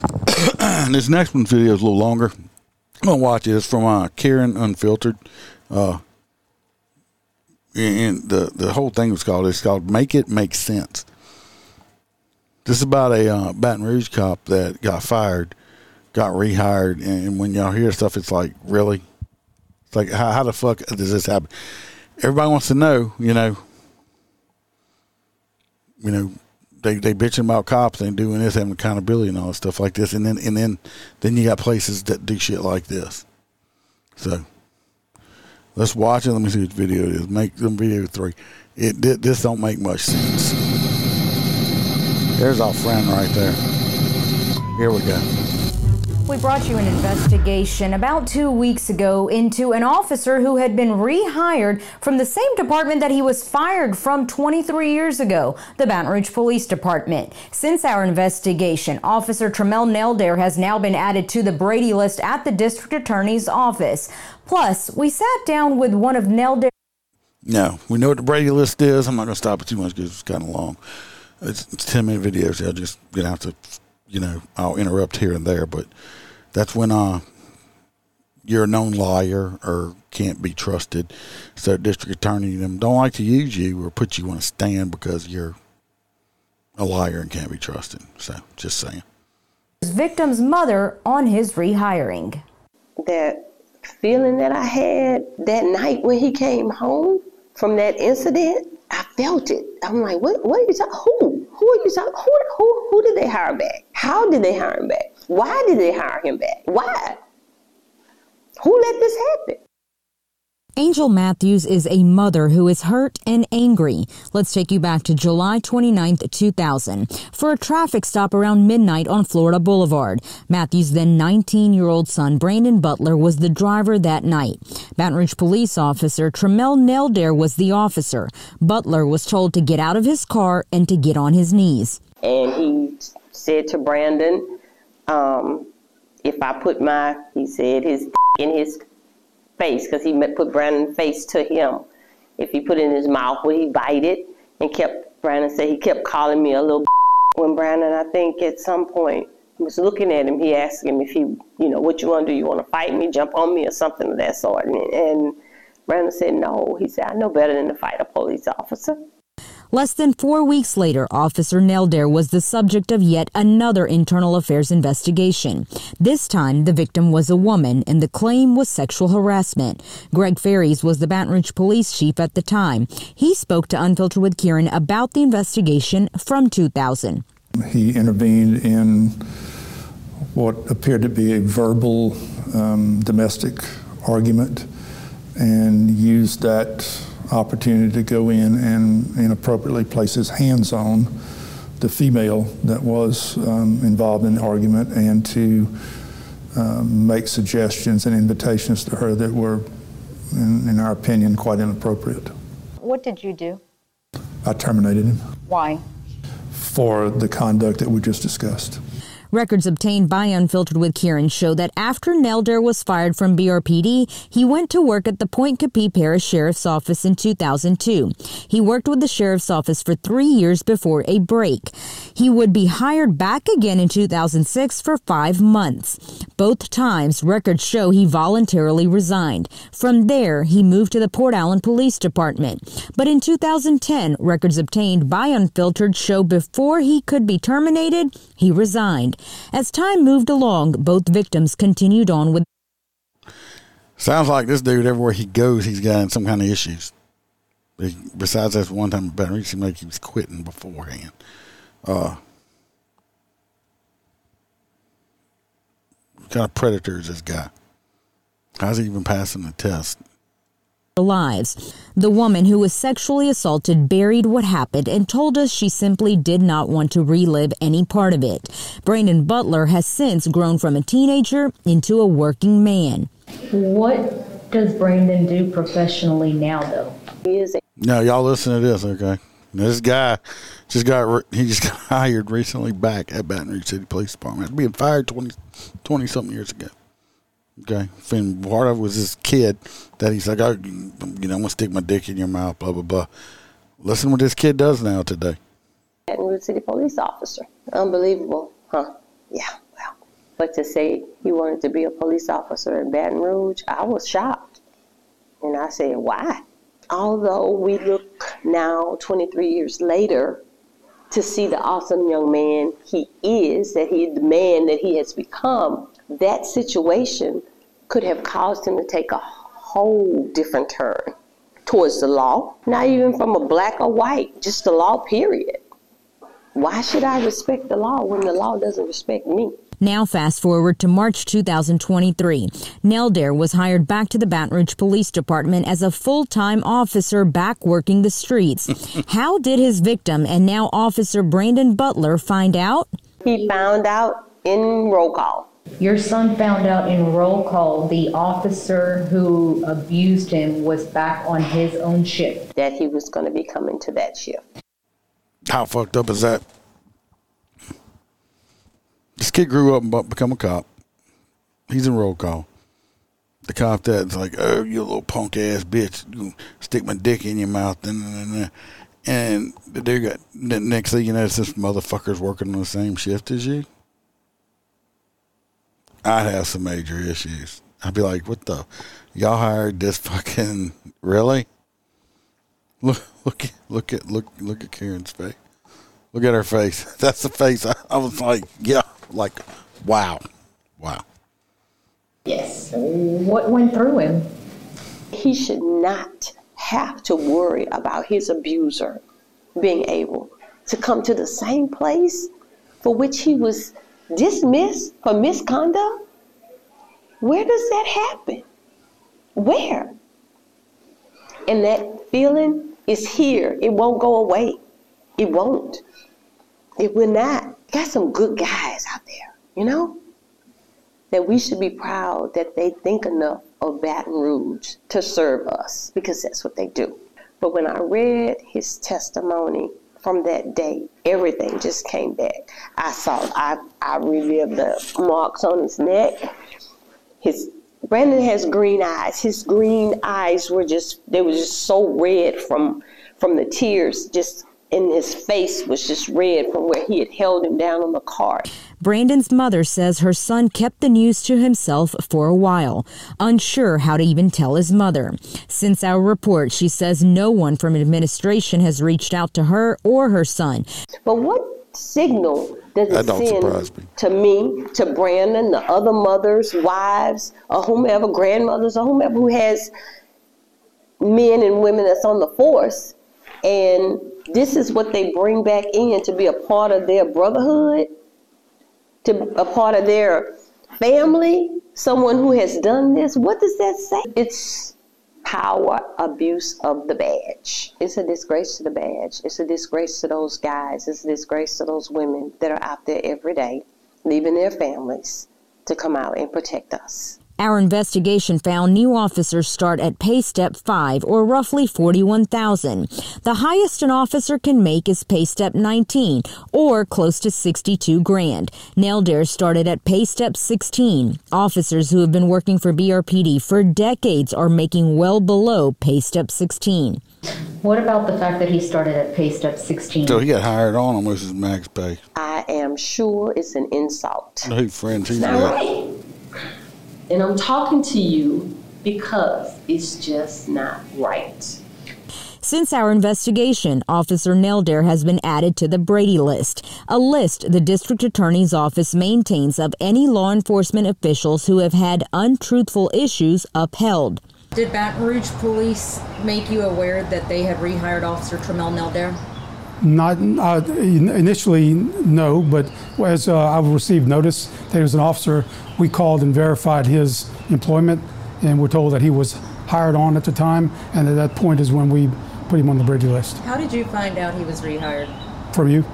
D: this next one's video is a little longer. I'm going to watch it. It's from uh, Karen Unfiltered. Uh, and the, the whole thing was called, it's called Make It Make Sense. This is about a uh, Baton Rouge cop that got fired, got rehired, and when y'all hear stuff, it's like, really? It's like, how, how the fuck does this happen? Everybody wants to know, you know, you know, they they bitching about cops and doing this, having accountability and all that stuff like this, and then and then then you got places that do shit like this. So let's watch it. Let me see which video it is. Make them video three. It this don't make much sense. There's our friend right there. Here we go.
K: We brought you an investigation about two weeks ago into an officer who had been rehired from the same department that he was fired from 23 years ago, the Baton Rouge Police Department. Since our investigation, Officer Tremel Nelder has now been added to the Brady list at the district attorney's office. Plus, we sat down with one of Nelder.
D: No, we know what the Brady list is. I'm not going to stop it too much because it's kind of long. It's, it's 10 minute videos. I'll just get out to you know, I'll interrupt here and there, but that's when uh, you're a known liar or can't be trusted. So district attorney them don't like to use you or put you on a stand because you're a liar and can't be trusted. So just saying.
K: His victim's mother on his rehiring.
L: That feeling that I had that night when he came home, from that incident, I felt it. I'm like, what? What are you talking? Who? Who are you talking? Who? Who? Who did they hire back? How did they hire him back? Why did they hire him back? Why? Who let this happen?
K: Angel Matthews is a mother who is hurt and angry. Let's take you back to July 29, 2000, for a traffic stop around midnight on Florida Boulevard. Matthews' then 19 year old son, Brandon Butler, was the driver that night. Baton Rouge police officer Tremel Nelder was the officer. Butler was told to get out of his car and to get on his knees.
L: And he said to Brandon, um, if I put my, he said, his in his face, because he put Brandon's face to him. If he put it in his mouth, would he bite it? And kept, Brandon said he kept calling me a little when Brandon, I think at some point, was looking at him, he asked him if he, you know, what you want to do? You want to fight me, jump on me, or something of that sort? And, and Brandon said no. He said, I know better than to fight a police officer.
K: Less than four weeks later, Officer Nelder was the subject of yet another internal affairs investigation. This time, the victim was a woman, and the claim was sexual harassment. Greg Phares was the Baton Rouge police chief at the time. He spoke to Unfiltered with Kiran about the investigation from 2000.
J: He intervened in what appeared to be a verbal um, domestic argument and used that opportunity to go in and inappropriately place his hands on the female that was um, involved in the argument and to um, make suggestions and invitations to her that were, in, in our opinion, quite inappropriate.
K: What did you do?
J: I terminated him.
K: Why?
J: For the conduct that we just discussed.
K: Records obtained by Unfiltered with Kiran show that after Nelder was fired from BRPD, he went to work at the Pointe-Coupee Parish Sheriff's Office in 2002. He worked with the Sheriff's Office for three years before a break. He would be hired back again in 2006 for five months. Both times, records show he voluntarily resigned. From there, he moved to the Port Allen Police Department. But in 2010, records obtained by Unfiltered show before he could be terminated, he resigned. As time moved along, both victims continued on with.
D: Sounds like this dude, everywhere he goes, he's got some kind of issues. Besides that one time, Baton Rouge seemed like he was quitting beforehand. Uh, what kind of predator is this guy? How's he even passing the test?
K: lives. The woman who was sexually assaulted buried what happened and told us she simply did not want to relive any part of it. Brandon Butler has since grown from a teenager into a working man.
M: What does Brandon do professionally now, though?
L: He is.
D: No, y'all listen to this, okay? This guy just got he just got hired recently back at Baton Rouge City Police Department. After being fired 20, 20 something years ago. Okay, and part of it was this kid that he's like, oh, you know, I'm gonna stick my dick in your mouth, blah blah blah. Listen, what this kid does now today.
L: Rouge City police officer, unbelievable, huh? Yeah, well, but to say he wanted to be a police officer in Baton Rouge, I was shocked, and I said, why? Although we look now, 23 years later, to see the awesome young man he is, that he the man that he has become that situation could have caused him to take a whole different turn towards the law, not even from a black or white, just the law, period. Why should I respect the law when the law doesn't respect me?
K: Now, fast forward to March 2023. Nelder was hired back to the Baton Rouge Police Department as a full time officer back working the streets. How did his victim and now Officer Brandon Butler find out?
L: He found out in roll call.
M: Your son found out in roll call the officer who abused him was back on his own shift.
L: That he was going to be coming to that shift.
D: How fucked up is that? This kid grew up and become a cop. He's in roll call. The cop that's like, oh, you little punk ass bitch, you stick my dick in your mouth, and and the dude got the next thing you know, it's this motherfucker's working on the same shift as you. I'd have some major issues. I'd be like, what the? Y'all hired this fucking really? Look, look, look at look look at Karen's face. Look at her face. That's the face. I, I was like, yeah, like, wow, wow.
M: Yes. What went through him?
L: He should not have to worry about his abuser being able to come to the same place for which he was dismissed for misconduct? Where does that happen? Where? And that feeling is here. It won't go away. It won't. It will not. Got some good guys out there, you know? That we should be proud that they think enough of Baton Rouge to serve us because that's what they do. But when I read his testimony from that day, everything just came back. I saw, I, I relived the marks on his neck. His Brandon has green eyes. His green eyes were just they were just so red from from the tears just in his face was just red from where he had held him down on the cart.
K: Brandon's mother says her son kept the news to himself for a while, unsure how to even tell his mother. Since our report, she says no one from administration has reached out to her or her son.
L: But what signal does
D: That
L: it
D: don't surprise
L: send to me, to Brandon, the other mothers, wives, or whomever, grandmothers, or whomever who has men and women that's on the force, and this is what they bring back in to be a part of their brotherhood, to a part of their family, someone who has done this. What does that say? It's power abuse of the badge. It's a disgrace to the badge. It's a disgrace to those guys. It's a disgrace to those women that are out there every day, leaving their families to come out and protect us.
K: Our investigation found new officers start at pay step 5 or roughly 41,000. The highest an officer can make is pay step 19 or close to 62 grand. Nelder started at pay step 16. Officers who have been working for BRPD for decades are making well below pay step 16.
M: What about the fact that he started at pay step 16?
D: So he got hired on almost as max pay.
L: I am sure it's an insult.
D: Who friends he's
L: Not right. And I'm talking to you because it's just not right.
K: Since our investigation, Officer Nelder has been added to the Brady List, a list the district attorney's office maintains of any law enforcement officials who have had untruthful issues upheld.
N: Did Baton Rouge Police make you aware that they had rehired Officer Tremel Nelder?
O: Not uh, initially, no, but as uh, I received notice that he was an officer, we called and verified his employment, and we're told that he was hired on at the time, and at that point is when we put him on the Brady list.
N: How did you find out he was rehired?
O: From you?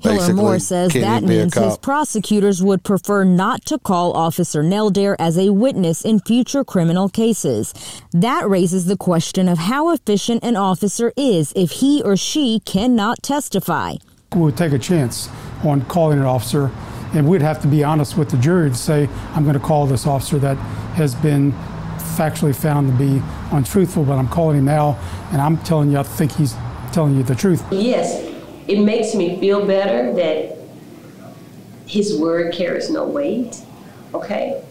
K: Hillar Moore says that
O: even be a
K: means his prosecutors would prefer not to call Officer Nelder as a witness in future criminal cases. That raises the question of how efficient an officer is if he or she cannot testify.
O: We would take a chance on calling an officer, and we'd have to be honest with the jury to say, I'm going to call this officer that has been factually found to be untruthful, but I'm calling him now, and I'm telling you, I think he's telling you the truth.
L: Yes, it makes me feel better that his word carries no weight, okay?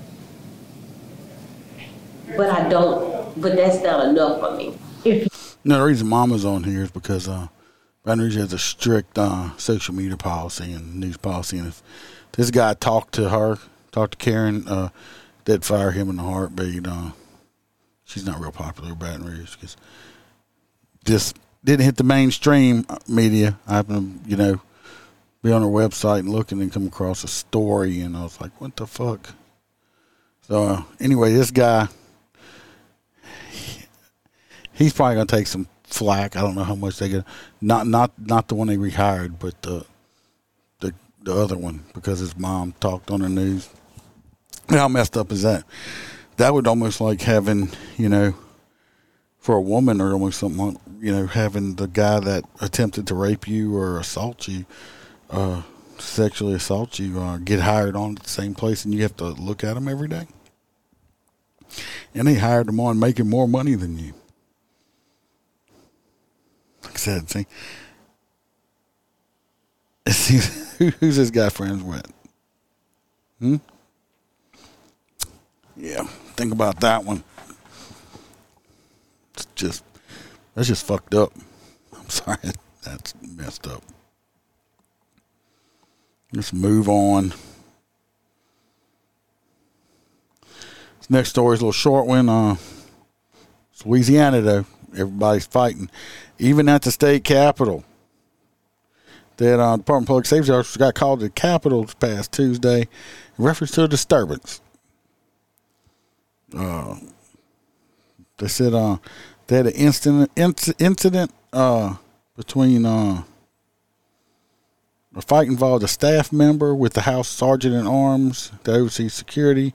L: But I don't, but that's not enough for me.
D: No, the reason Mama's on here is because uh, Baton Rouge has a strict uh, social media policy and news policy, and if this guy talked to her, talked to Karen, uh, they'd fire him in a heartbeat. Uh, she's not real popular in Baton Rouge because this didn't hit the mainstream media. I happened to, you know, be on her website and looking and come across a story, and I was like, what the fuck? So uh, anyway, this guy he's probably gonna take some flack. I don't know how much they get. Not not not the one they rehired, but the the the other one because his mom talked on the news. How messed up is that? That would almost like having you know, for a woman or almost something you know having the guy that attempted to rape you or assault you, uh, sexually assault you, uh, get hired on at the same place, and you have to look at them every day. And they hired him on making more money than you. Like I said, see, see who's this guy friends with? Hmm. Yeah, think about that one. It's just that's just fucked up. I'm sorry, that's messed up. Let's move on. This next story is a little short one. Uh, it's Louisiana though. Everybody's fighting, even at the state capitol. That uh, Department of Public Safety officers got called to the Capitol this past Tuesday in reference to a disturbance. Uh, they said uh, they had an incident inc- incident uh, between uh, a fight involved a staff member with the House Sergeant in Arms that oversees security,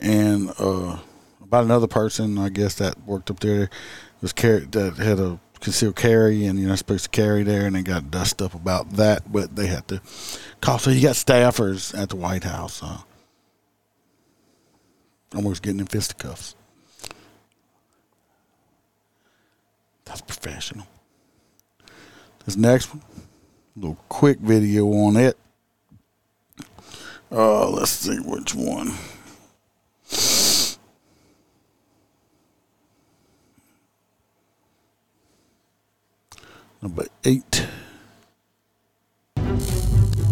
D: and uh, about another person, I guess that worked up there was car- that had a concealed carry, and you're not supposed to carry there, and they got dust up about that, but they had to call. So you got staffers at the White House, uh, almost getting in fisticuffs. That's professional. This next one, a little quick video on it. Uh, let's see which one. Number eight.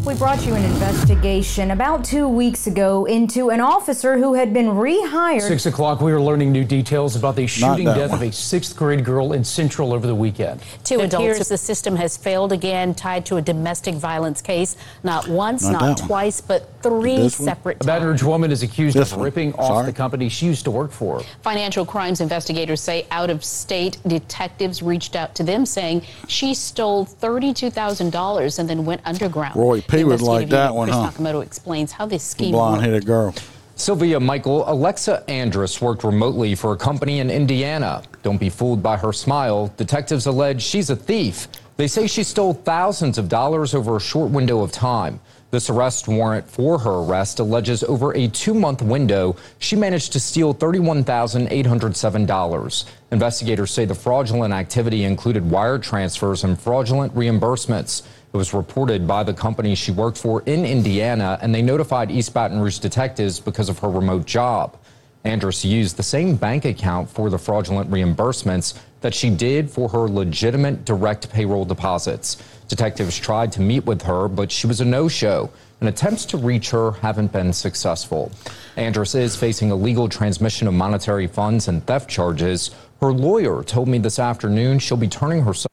K: We brought you an investigation about two weeks ago into an officer who had been rehired.
P: Six o'clock, we are learning new details about the shooting death
K: one.
P: of a sixth grade girl in Central over the weekend.
Q: Two
P: It
Q: adults.
P: appears
Q: the system has failed again, tied to a domestic violence case. Not once,
P: Not
Q: not,
P: that one.
Q: twice, but three
P: This one?
Q: separate
P: A Baton Rouge woman is accused
Q: This
P: of
Q: one.
P: ripping off
Q: Sorry.
P: the company she used to work for.
Q: Financial crimes investigators say out of state detectives reached out to them saying she stole $32,000 and then went underground.
D: Roy P. would like that
Q: unit
D: one,
Q: Chris
D: huh?
Q: Nakamoto explains how this
D: The
Q: scheme
D: blonde
Q: worked.
D: headed girl.
R: Sylvia Michael, Alexa Andrus worked remotely for a company in Indiana. Don't be fooled by her smile. Detectives allege she's a thief. They say she stole thousands of dollars over a short window of time. This arrest warrant for her arrest alleges over a two month window, she managed to steal $31,807. Investigators say the fraudulent activity included wire transfers and fraudulent reimbursements. It was reported by the company she worked for in Indiana, and they notified East Baton Rouge detectives because of her remote job. Andrus used the same bank account for the fraudulent reimbursements that she did for her legitimate direct payroll deposits. Detectives tried to meet with her, but she was a no show, and attempts to reach her haven't been successful. Andrus is facing illegal transmission of monetary funds and theft charges. Her lawyer told me this afternoon she'll be turning herself.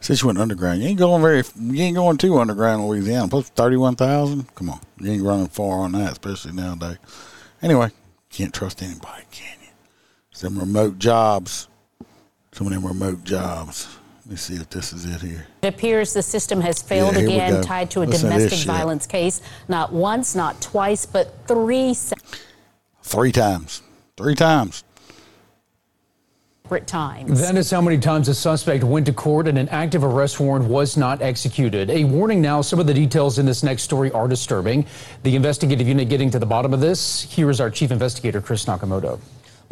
D: Since you went underground, you ain't going very, you ain't going too underground in Louisiana. Plus thirty one thousand. Come on, you ain't running far on that, especially nowadays. Anyway, can't trust anybody, can you? Some remote jobs, some of them remote jobs. Let me see if this is it here.
Q: It appears the system has failed
D: Yeah,
Q: again, tied to a
D: Listen to this
Q: domestic
D: shit.
Q: violence case. Not once, not twice, but three
D: Three times, three times.
Q: separate times.
P: That is how many times a suspect went to court and an active arrest warrant was not executed. A warning now, some of the details in this next story are disturbing. The investigative unit getting to the bottom of this. Here is our chief investigator, Chris Nakamoto.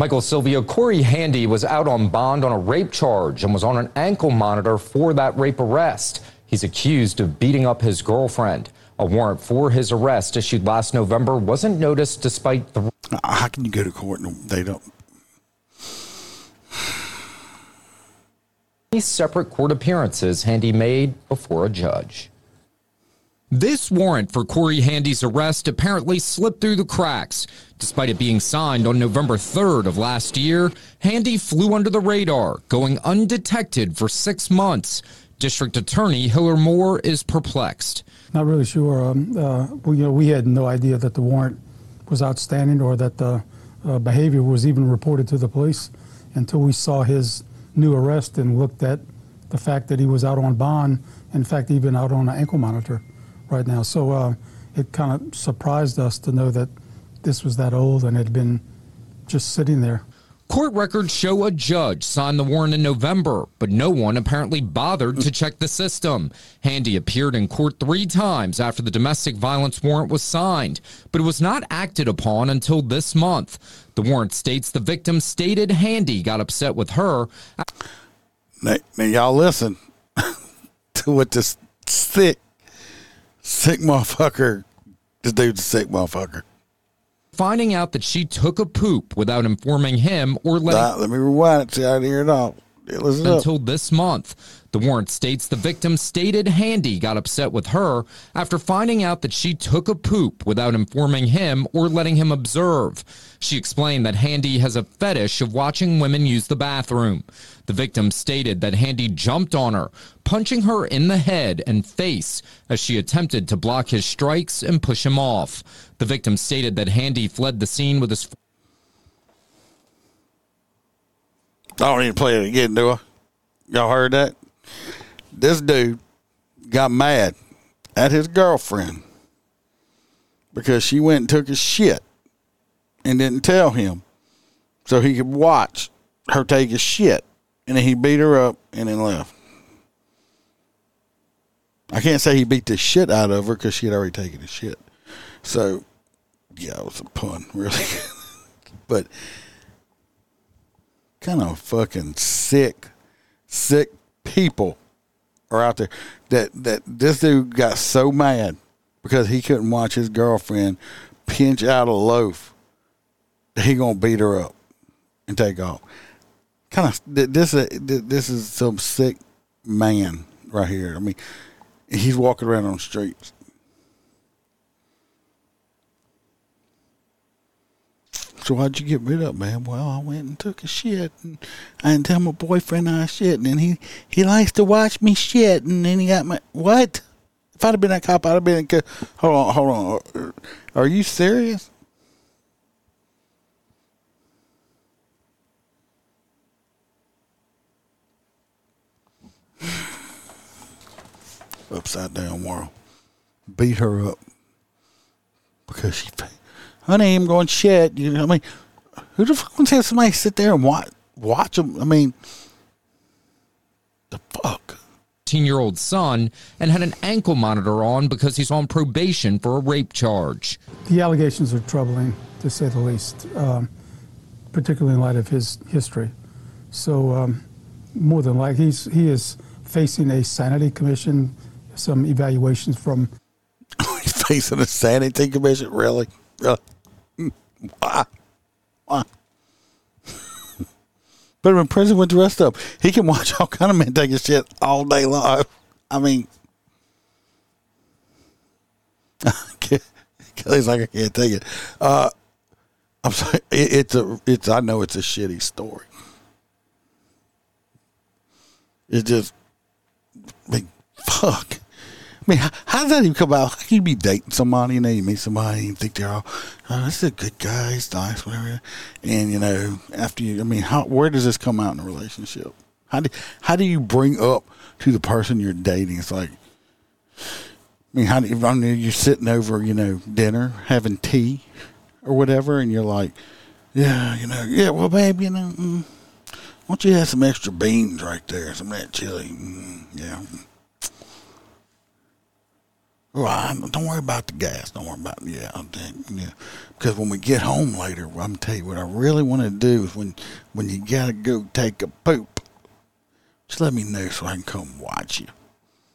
R: Michael Silvio, Corey Handy was out on bond on a rape charge and was on an ankle monitor for that rape arrest. He's accused of beating up his girlfriend. A warrant for his arrest issued last November wasn't noticed despite the.
D: Uh, how can you go to court and they don't?
R: Three separate court appearances Handy made before a judge. This warrant for Corey Handy's arrest apparently slipped through the cracks. Despite it being signed on November 3rd of last year, Handy flew under the radar, going undetected for six months. District Attorney Hillar Moore is perplexed.
O: Not really sure. Um, uh, we, you know, we had no idea that the warrant was outstanding or that the uh, behavior was even reported to the police until we saw his new arrest and looked at the fact that he was out on bond, in fact, even out on an ankle monitor right now. So uh, it kind of surprised us to know that this was that old and it had been just sitting there.
R: Court records show a judge signed the warrant in November, but no one apparently bothered to check the system. Handy appeared in court three times after the domestic violence warrant was signed, but it was not acted upon until this month. The warrant states the victim stated Handy got upset with her.
D: Now, now y'all listen to what this sick, sick motherfucker. This dude's a sick motherfucker.
R: Finding out that she took a poop without informing him or letting
D: Nah, let me rewind it so I can hear it all. Yeah, listen up.
R: until this month. The warrant states the victim stated Handy got upset with her after finding out that she took a poop without informing him or letting him observe. She explained that Handy has a fetish of watching women use the bathroom. The victim stated that Handy jumped on her, punching her in the head and face as she attempted to block his strikes and push him off. The victim stated that Handy fled the scene with his
D: I don't need to play it again, do I? Y'all heard that? This dude got mad at his girlfriend because she went and took his shit and didn't tell him so he could watch her take his shit. And then he beat her up and then left. I can't say he beat the shit out of her because she had already taken his shit. So, yeah, it was a pun, really. but kind of fucking sick, sick people are out there that that this dude got so mad because he couldn't watch his girlfriend pinch out a loaf that he gonna beat her up and take off. Kind of this is this is some sick man right here. I mean, he's walking around on the streets. So why'd you get rid of man? Well, I went and took a shit, and I didn't tell my boyfriend I shit, and he he likes to watch me shit, and then he got my what? If I'd have been that cop, I'd have been. Hold on, hold on. Are you serious? Upside down world. Beat her up because she honey, I'm going shit. You know, I mean, who the fuck wants to have somebody sit there and watch watch them? I mean, the fuck.
R: 18 year old son and had an ankle monitor on because he's on probation for a rape charge.
O: The allegations are troubling, to say the least, um, particularly in light of his history. So, um, more than likely, he's, he is facing a sanity commission, some evaluations from.
D: he's facing a sanity commission, really? Really? Why? Why? Put him in prison with the rest of them. He can watch all kind of men taking shit all day long. I mean, Kelly's like I can't take it. Uh, I'm sorry. It, it's a. It's. I know it's a shitty story. It just. I mean, fuck. I mean, how, how, does that even come out? How can you be dating somebody and then you meet somebody and think they're all, oh, this is a good guy, he's nice, whatever. And, you know, after you, I mean, how, where does this come out in a relationship? How do, how do you bring up to the person you're dating? It's like, I mean, how do you, I mean, you're sitting over, you know, dinner, having tea or whatever, and you're like, yeah, you know, yeah, well, babe, you know, mm, why don't you have some extra beans right there, some of that chili? Mm, yeah. Well, don't worry about the gas. Don't worry about yeah, I'm yeah. Because when we get home later, I'm gonna tell you what I really want to do is when when you gotta go take a poop, just let me know so I can come watch you.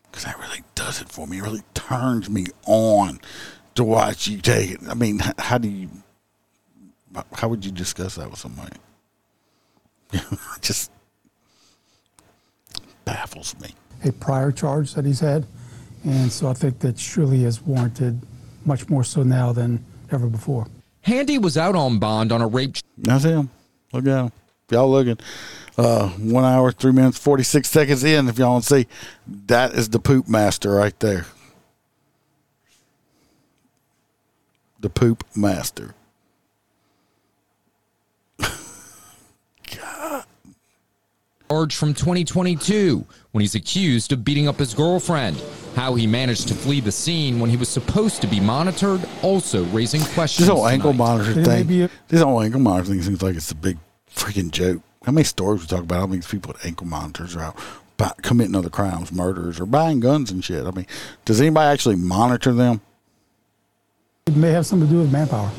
D: Because that really does it for me. It really turns me on to watch you take it. I mean, how do you? How would you discuss that with somebody? just baffles me.
O: A prior charge that he's had and so I think that surely is warranted much more so now than ever before.
R: Handy was out on bond on a rape.
D: That's him. Look at him. Y'all looking, uh, one hour, three minutes, 46 seconds in, if y'all want to see, that is the poop master right there. The poop master. God.
R: charge from 2022 when he's accused of beating up his girlfriend. How he managed to flee the scene when he was supposed to be monitored, also raising questions.
D: This whole ankle monitor thing. This whole ankle monitor thing seems like it's a big freaking joke. How many stories we talk about? How many people with ankle monitors are out committing other crimes, murders, or buying guns and shit? I mean, does anybody actually monitor them?
O: It may have something to do with manpower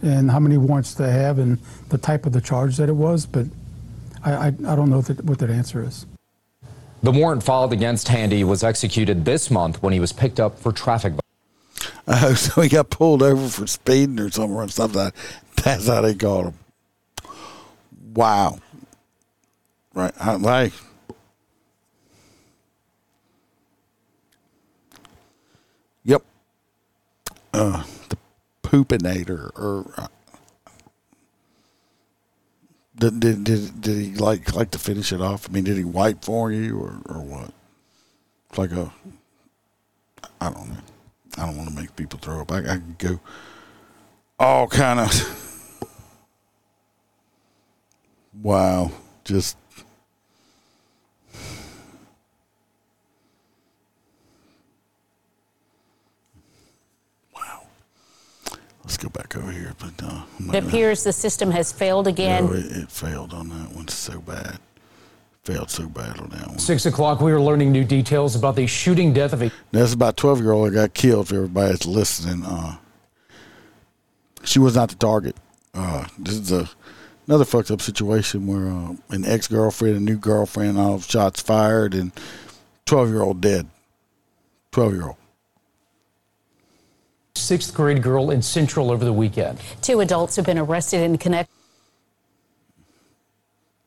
O: and how many warrants they have and the type of the charge that it was, but I, I, I don't know that, what that answer is.
R: The warrant filed against Handy was executed this month when he was picked up for traffic.
D: Uh, so he got pulled over for speeding or something or something. Like that. That's how they caught him. Wow. Right. I, like. Yep. Uh, the poopinator or uh, did, did, did, did he like like to finish it off? I mean, did he wipe for you or, or what? It's like a, I don't know. I don't want to make people throw up. I, I could go all kind of, wow, just Let's go back over here. But uh,
Q: It appears the system has failed again.
D: No, it, it failed on that one so bad. Failed so bad on that one.
P: Six o'clock, we are learning new details about the shooting death of a.
D: That's about twelve year old that got killed. For everybody that's listening, uh, she was not the target. Uh, this is a another fucked up situation where uh, an ex girlfriend, a new girlfriend, all shots fired, and twelve year old dead. Twelve year old.
P: Sixth grade girl in Central over the weekend.
Q: Two adults have been arrested in connection.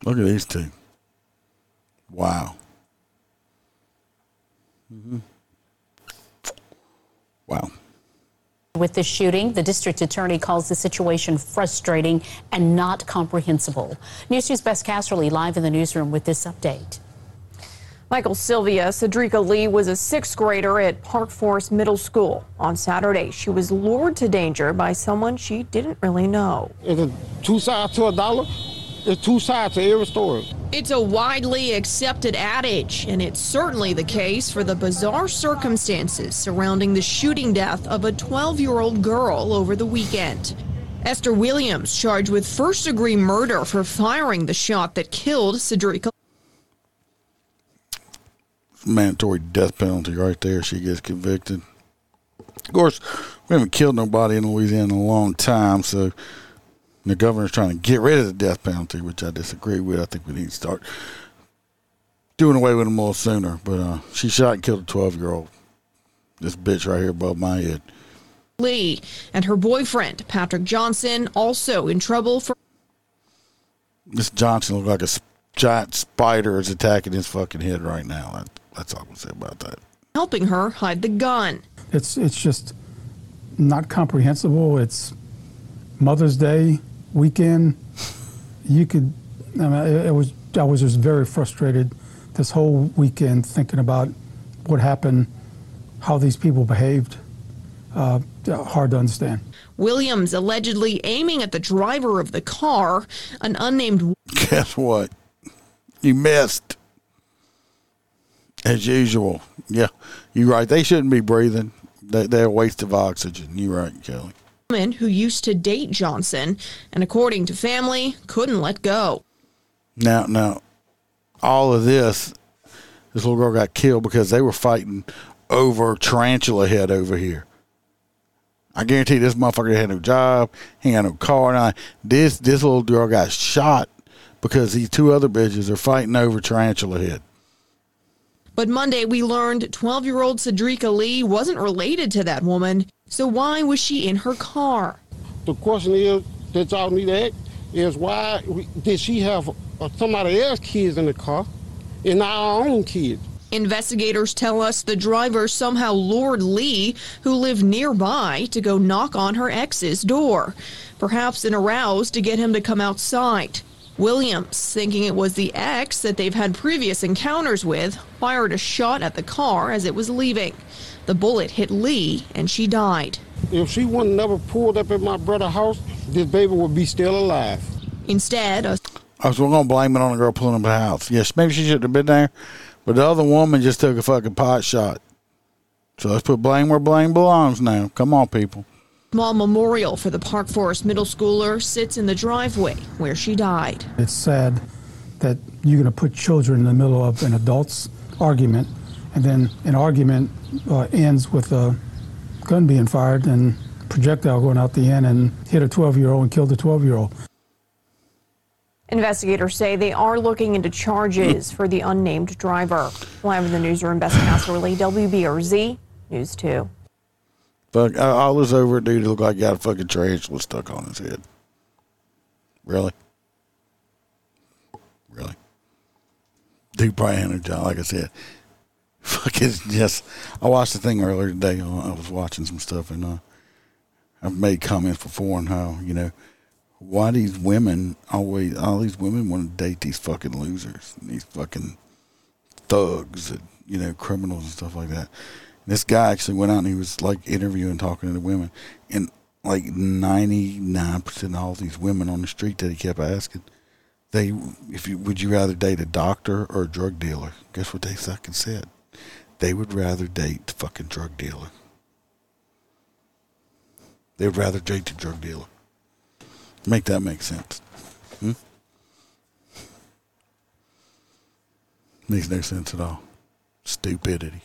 D: Look at these two. Wow. Mm-hmm. Wow.
Q: With the shooting, the district attorney calls the situation frustrating and not comprehensible. News 2's Bess Casserly live in the newsroom with this update.
S: Michael Sylvia, Cedrica Lee was a sixth grader at Park Forest Middle School. On Saturday, she was lured to danger by someone she didn't really know.
T: It's a two sides to a dollar. It's two sides to every story.
S: It's a widely accepted adage, and it's certainly the case for the bizarre circumstances surrounding the shooting death of a 12 year old girl over the weekend. Esther Williams charged with first degree murder for firing the shot that killed Cedrica
D: mandatory death penalty right there. She gets convicted. Of course, we haven't killed nobody in Louisiana in a long time, so the governor's trying to get rid of the death penalty, which I disagree with. I think we need to start doing away with them a little sooner. But uh, she shot and killed a 12 year old. This bitch right here above my head.
S: Lee and her boyfriend, Patrick Johnson, also in trouble for.
D: This Johnson looked like a giant spider is attacking his fucking head right now. That, that's all I'm gonna say about that.
S: Helping her hide the gun.
O: It's it's just not comprehensible. It's Mother's Day weekend. You could, I mean, it, it was. I was just very frustrated this whole weekend thinking about what happened, how these people behaved. Uh, hard to understand.
S: Williams allegedly aiming at the driver of the car, an unnamed.
D: Guess what? You missed. As usual. Yeah, you're right. They shouldn't be breathing. They, they're a waste of oxygen. You're right, Kelly.
S: Woman who used to date Johnson, and according to family, couldn't let go.
D: Now, now, all of this, this little girl got killed because they were fighting over tarantula head over here. I guarantee this motherfucker had no job, he got no car. Now, this this little girl got shot because these two other bitches are fighting over tarantula head.
S: But Monday we learned 12 year old Cedrica Lee wasn't related to that woman, so why was she in her car?
T: The question is that y'all need to ask is why did she have uh, somebody else's kids in the car and not our own kids?
S: Investigators tell us the driver somehow lured Lee, who lived nearby, to go knock on her ex's door, perhaps in a rouse to get him to come outside. Williams, thinking it was the ex that they've had previous encounters with, fired a shot at the car as it was leaving. The bullet hit Lee and she died.
T: If she wouldn't never pulled up at my brother's house, this baby would be still alive.
S: Instead, a
D: I was going to blame it on the girl pulling up the house. Yes, maybe she should have been there, but the other woman just took a fucking pot shot. So let's put blame where blame belongs now. Come on, people.
S: Small memorial for the Park Forest middle schooler sits in the driveway where she died.
O: It's sad that you're going to put children in the middle of an adult's argument, and then an argument uh, ends with a gun being fired and projectile going out the end and hit a 12 year old and killed a 12 year old.
S: Investigators say they are looking into charges for the unnamed driver. Live in the newsroom, Bess Casserly, WBRZ News 2.
D: Fuck, I was over dude looked like he got a fucking tarantula stuck on his head. Really? Really? Dude probably had a job, like I said. Fuck Fucking just, I watched the thing earlier today. uh, I was watching some stuff and uh, I've made comments before on how you know why these women always all these women want to date these fucking losers, these fucking thugs, and, you know, criminals and stuff like that. This guy actually went out and he was like interviewing, talking to the women, and like ninety nine percent of all these women on the street that he kept asking, they if you would you rather date a doctor or a drug dealer? Guess what they fucking said? They would rather date the fucking drug dealer. They would rather date the drug dealer. Make that make sense. Hmm? Makes no sense at all. Stupidity.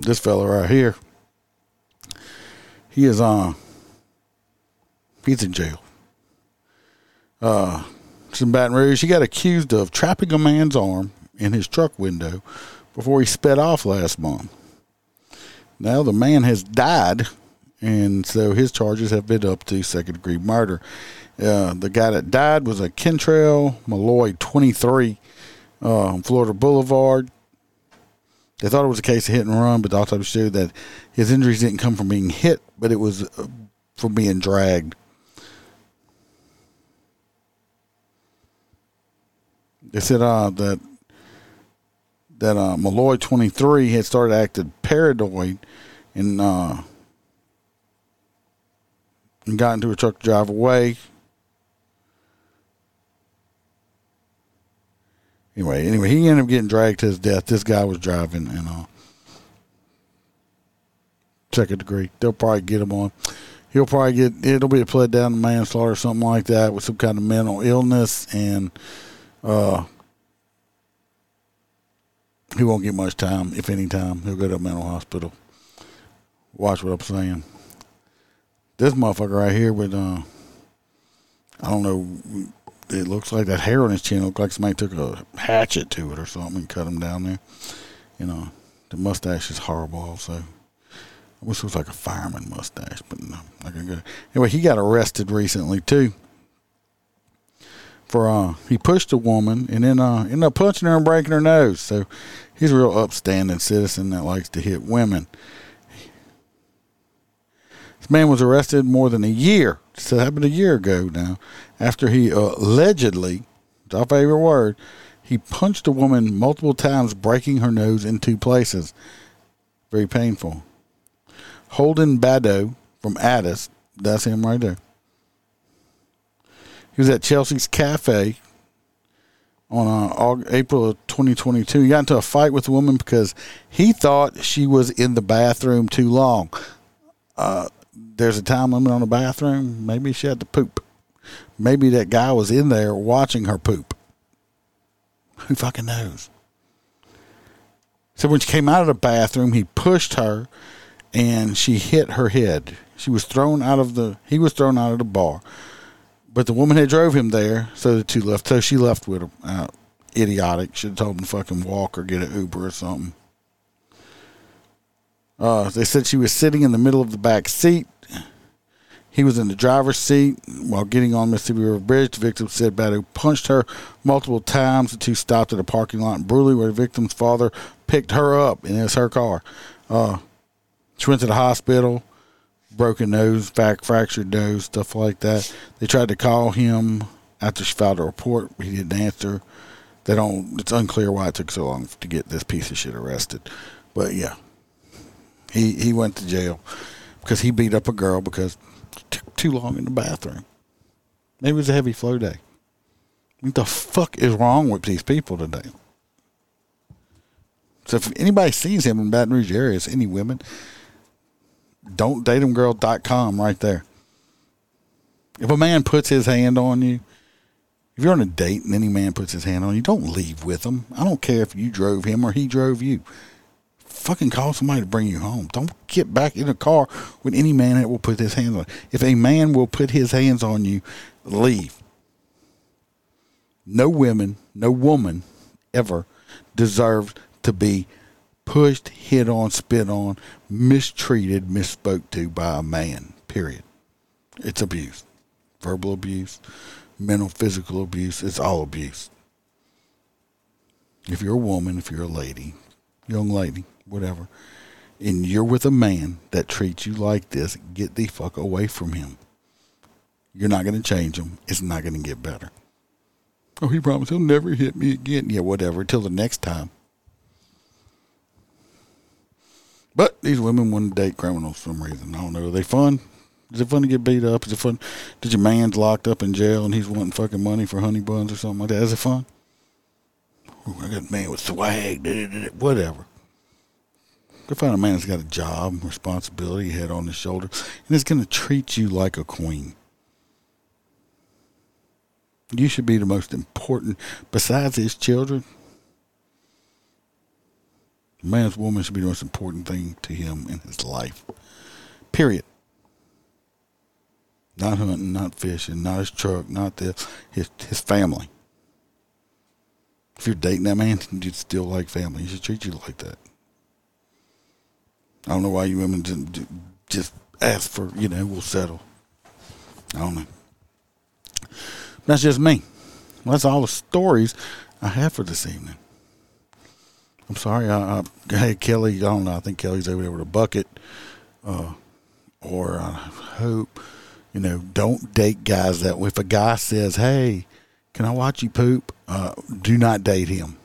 D: This fella right here, he is. Uh, he's in jail. Uh, it's in Baton Rouge. He got accused of trapping a man's arm in his truck window before he sped off last month. Now the man has died, and so his charges have been up to second degree murder. Uh, the guy that died was a Kentrell Malloy, 23, uh, Florida Boulevard. They thought it was a case of hit and run, but the autopsy showed that his injuries didn't come from being hit, but it was uh, from being dragged. They said uh, that that uh, Malloy 23 had started acting paranoid and uh, and got into a truck to drive away. Anyway, anyway, he ended up getting dragged to his death. This guy was driving and uh, second degree. They'll probably get him on. He'll probably get it'll be a pled down to manslaughter or something like that with some kind of mental illness and uh he won't get much time, if any time. He'll go to a mental hospital. Watch what I'm saying. This motherfucker right here with uh I don't know it looks like that hair on his chin looked like somebody took a hatchet to it or something and cut him down there. You know, the mustache is horrible also. I wish it was like a fireman mustache, but no, not gonna go. Anyway, he got arrested recently too. For uh, he pushed a woman and then uh, ended up punching her and breaking her nose. So he's a real upstanding citizen that likes to hit women. This man was arrested more than a year. This happened a year ago now, after he allegedly, it's our favorite word, he punched a woman multiple times, breaking her nose in two places. Very painful. Holden Bado from Addis, that's him right there. He was at Chelsea's Cafe on uh, April of 2022. He got into a fight with a woman because he thought she was in the bathroom too long. Uh, there's a time limit on the bathroom. Maybe she had to poop. Maybe that guy was in there watching her poop. Who fucking knows? So when she came out of the bathroom, he pushed her and she hit her head. She was thrown out of the he was thrown out of the bar. But the woman had drove him there, so the two left. So she left with him. Uh, idiotic. Should have told him to fucking walk or get an Uber or something. Uh, they said she was sitting in the middle of the back seat. He was in the driver's seat while getting on Mississippi River Bridge. The victim said Badu punched her multiple times. The two stopped at a parking lot in Brusly where the victim's father picked her up, and it was her car. Uh, she went to the hospital, broken nose, fractured nose, stuff like that. They tried to call him after she filed a report. He didn't answer. They don't. It's unclear why it took so long to get this piece of shit arrested. But yeah, he he went to jail because he beat up a girl because took too long in the bathroom. Maybe it was a heavy flow day. What the fuck is wrong with these people today? So if anybody sees him in Baton Rouge areas, any women, don't dateemgirl.com right there. If a man puts his hand on you, if you're on a date and any man puts his hand on you, don't leave with him. I don't care if you drove him or he drove you fucking call somebody to bring you home. Don't get back in a car with any man that will put his hands on. If a man will put his hands on you, leave. No women, no woman ever deserved to be pushed, hit on, spit on, mistreated, misspoke to by a man. Period. It's abuse. Verbal abuse, mental, physical abuse. It's all abuse. If you're a woman, if you're a lady, young lady, whatever, and you're with a man that treats you like this, get the fuck away from him. You're not going to change him. It's not going to get better. Oh, he promised he'll never hit me again. Yeah, whatever. Till the next time. But these women want to date criminals for some reason. I don't know. Are they fun? Is it fun to get beat up? Is it fun? Did your man's locked up in jail and he's wanting fucking money for honey buns or something like that? Is it fun? Ooh, I got a man with swag. Whatever. Go find a man that's got a job, responsibility, head on his shoulder, and is going to treat you like a queen. You should be the most important, besides his children. A man's woman should be the most important thing to him in his life. Period. Not hunting, not fishing, not his truck, not this, his his family. If you're dating that man, you'd still like family. He should treat you like that. I don't know why you women just, just ask for, you know, we'll settle. I don't know. That's just me. That's all the stories I have for this evening. I'm sorry. I, I, hey, Kelly, I don't know. I think Kelly's over there with a bucket. Uh, or I hope, you know, don't date guys that if a guy says, hey, can I watch you poop? Uh, do not date him.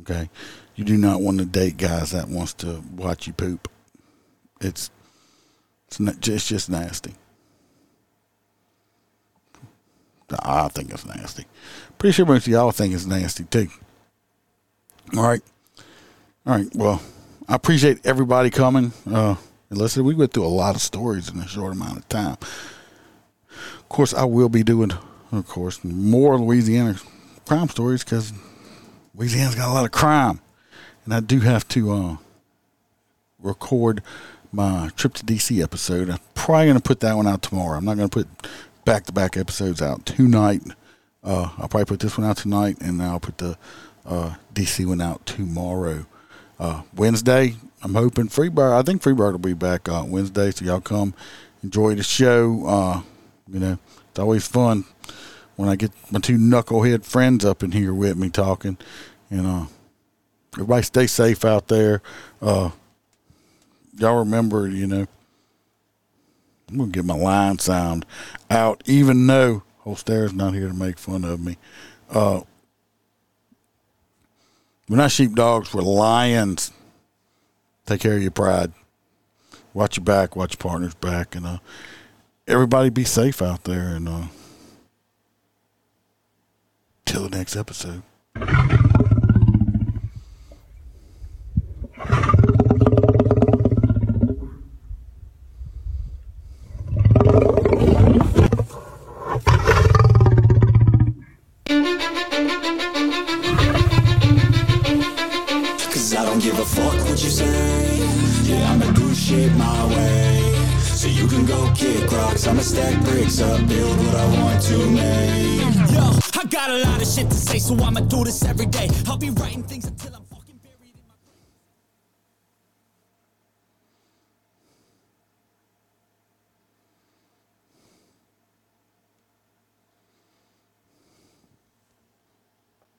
D: Okay. You do not want to date guys that wants to watch you poop. It's, it's, not, it's just nasty. I think it's nasty. Pretty sure most of y'all think it's nasty too. All right. All right. Well, I appreciate everybody coming. Uh, listen, we went through a lot of stories in a short amount of time. Of course, I will be doing, of course, more Louisiana crime stories because Louisiana's got a lot of crime. And I do have to uh, record my trip to DC episode. I'm probably going to put that one out tomorrow. I'm not going to put back to back episodes out tonight. Uh, I'll probably put this one out tonight, and I'll put the uh, DC one out tomorrow. Uh, Wednesday, I'm hoping Freebird. I think Freebird will be back on Wednesday, so y'all come enjoy the show. Uh, you know, it's always fun when I get my two knucklehead friends up in here with me talking. And uh, everybody stay safe out there. Uh, y'all remember, you know, I'm gonna get my line sound out, even though Holster's not here to make fun of me. Uh, we're not sheepdogs, we're lions. Take care of your pride. Watch your back, watch your partner's back, and uh, everybody be safe out there. And uh, till the next episode.
B: Fuck what you say. Yeah, I'ma do shit my way. So you can go kick rocks. I'ma stack bricks up, build what I want to make.
U: Yo, I got a lot of shit to say, so I'ma do this every day. I'll be writing things until I'm.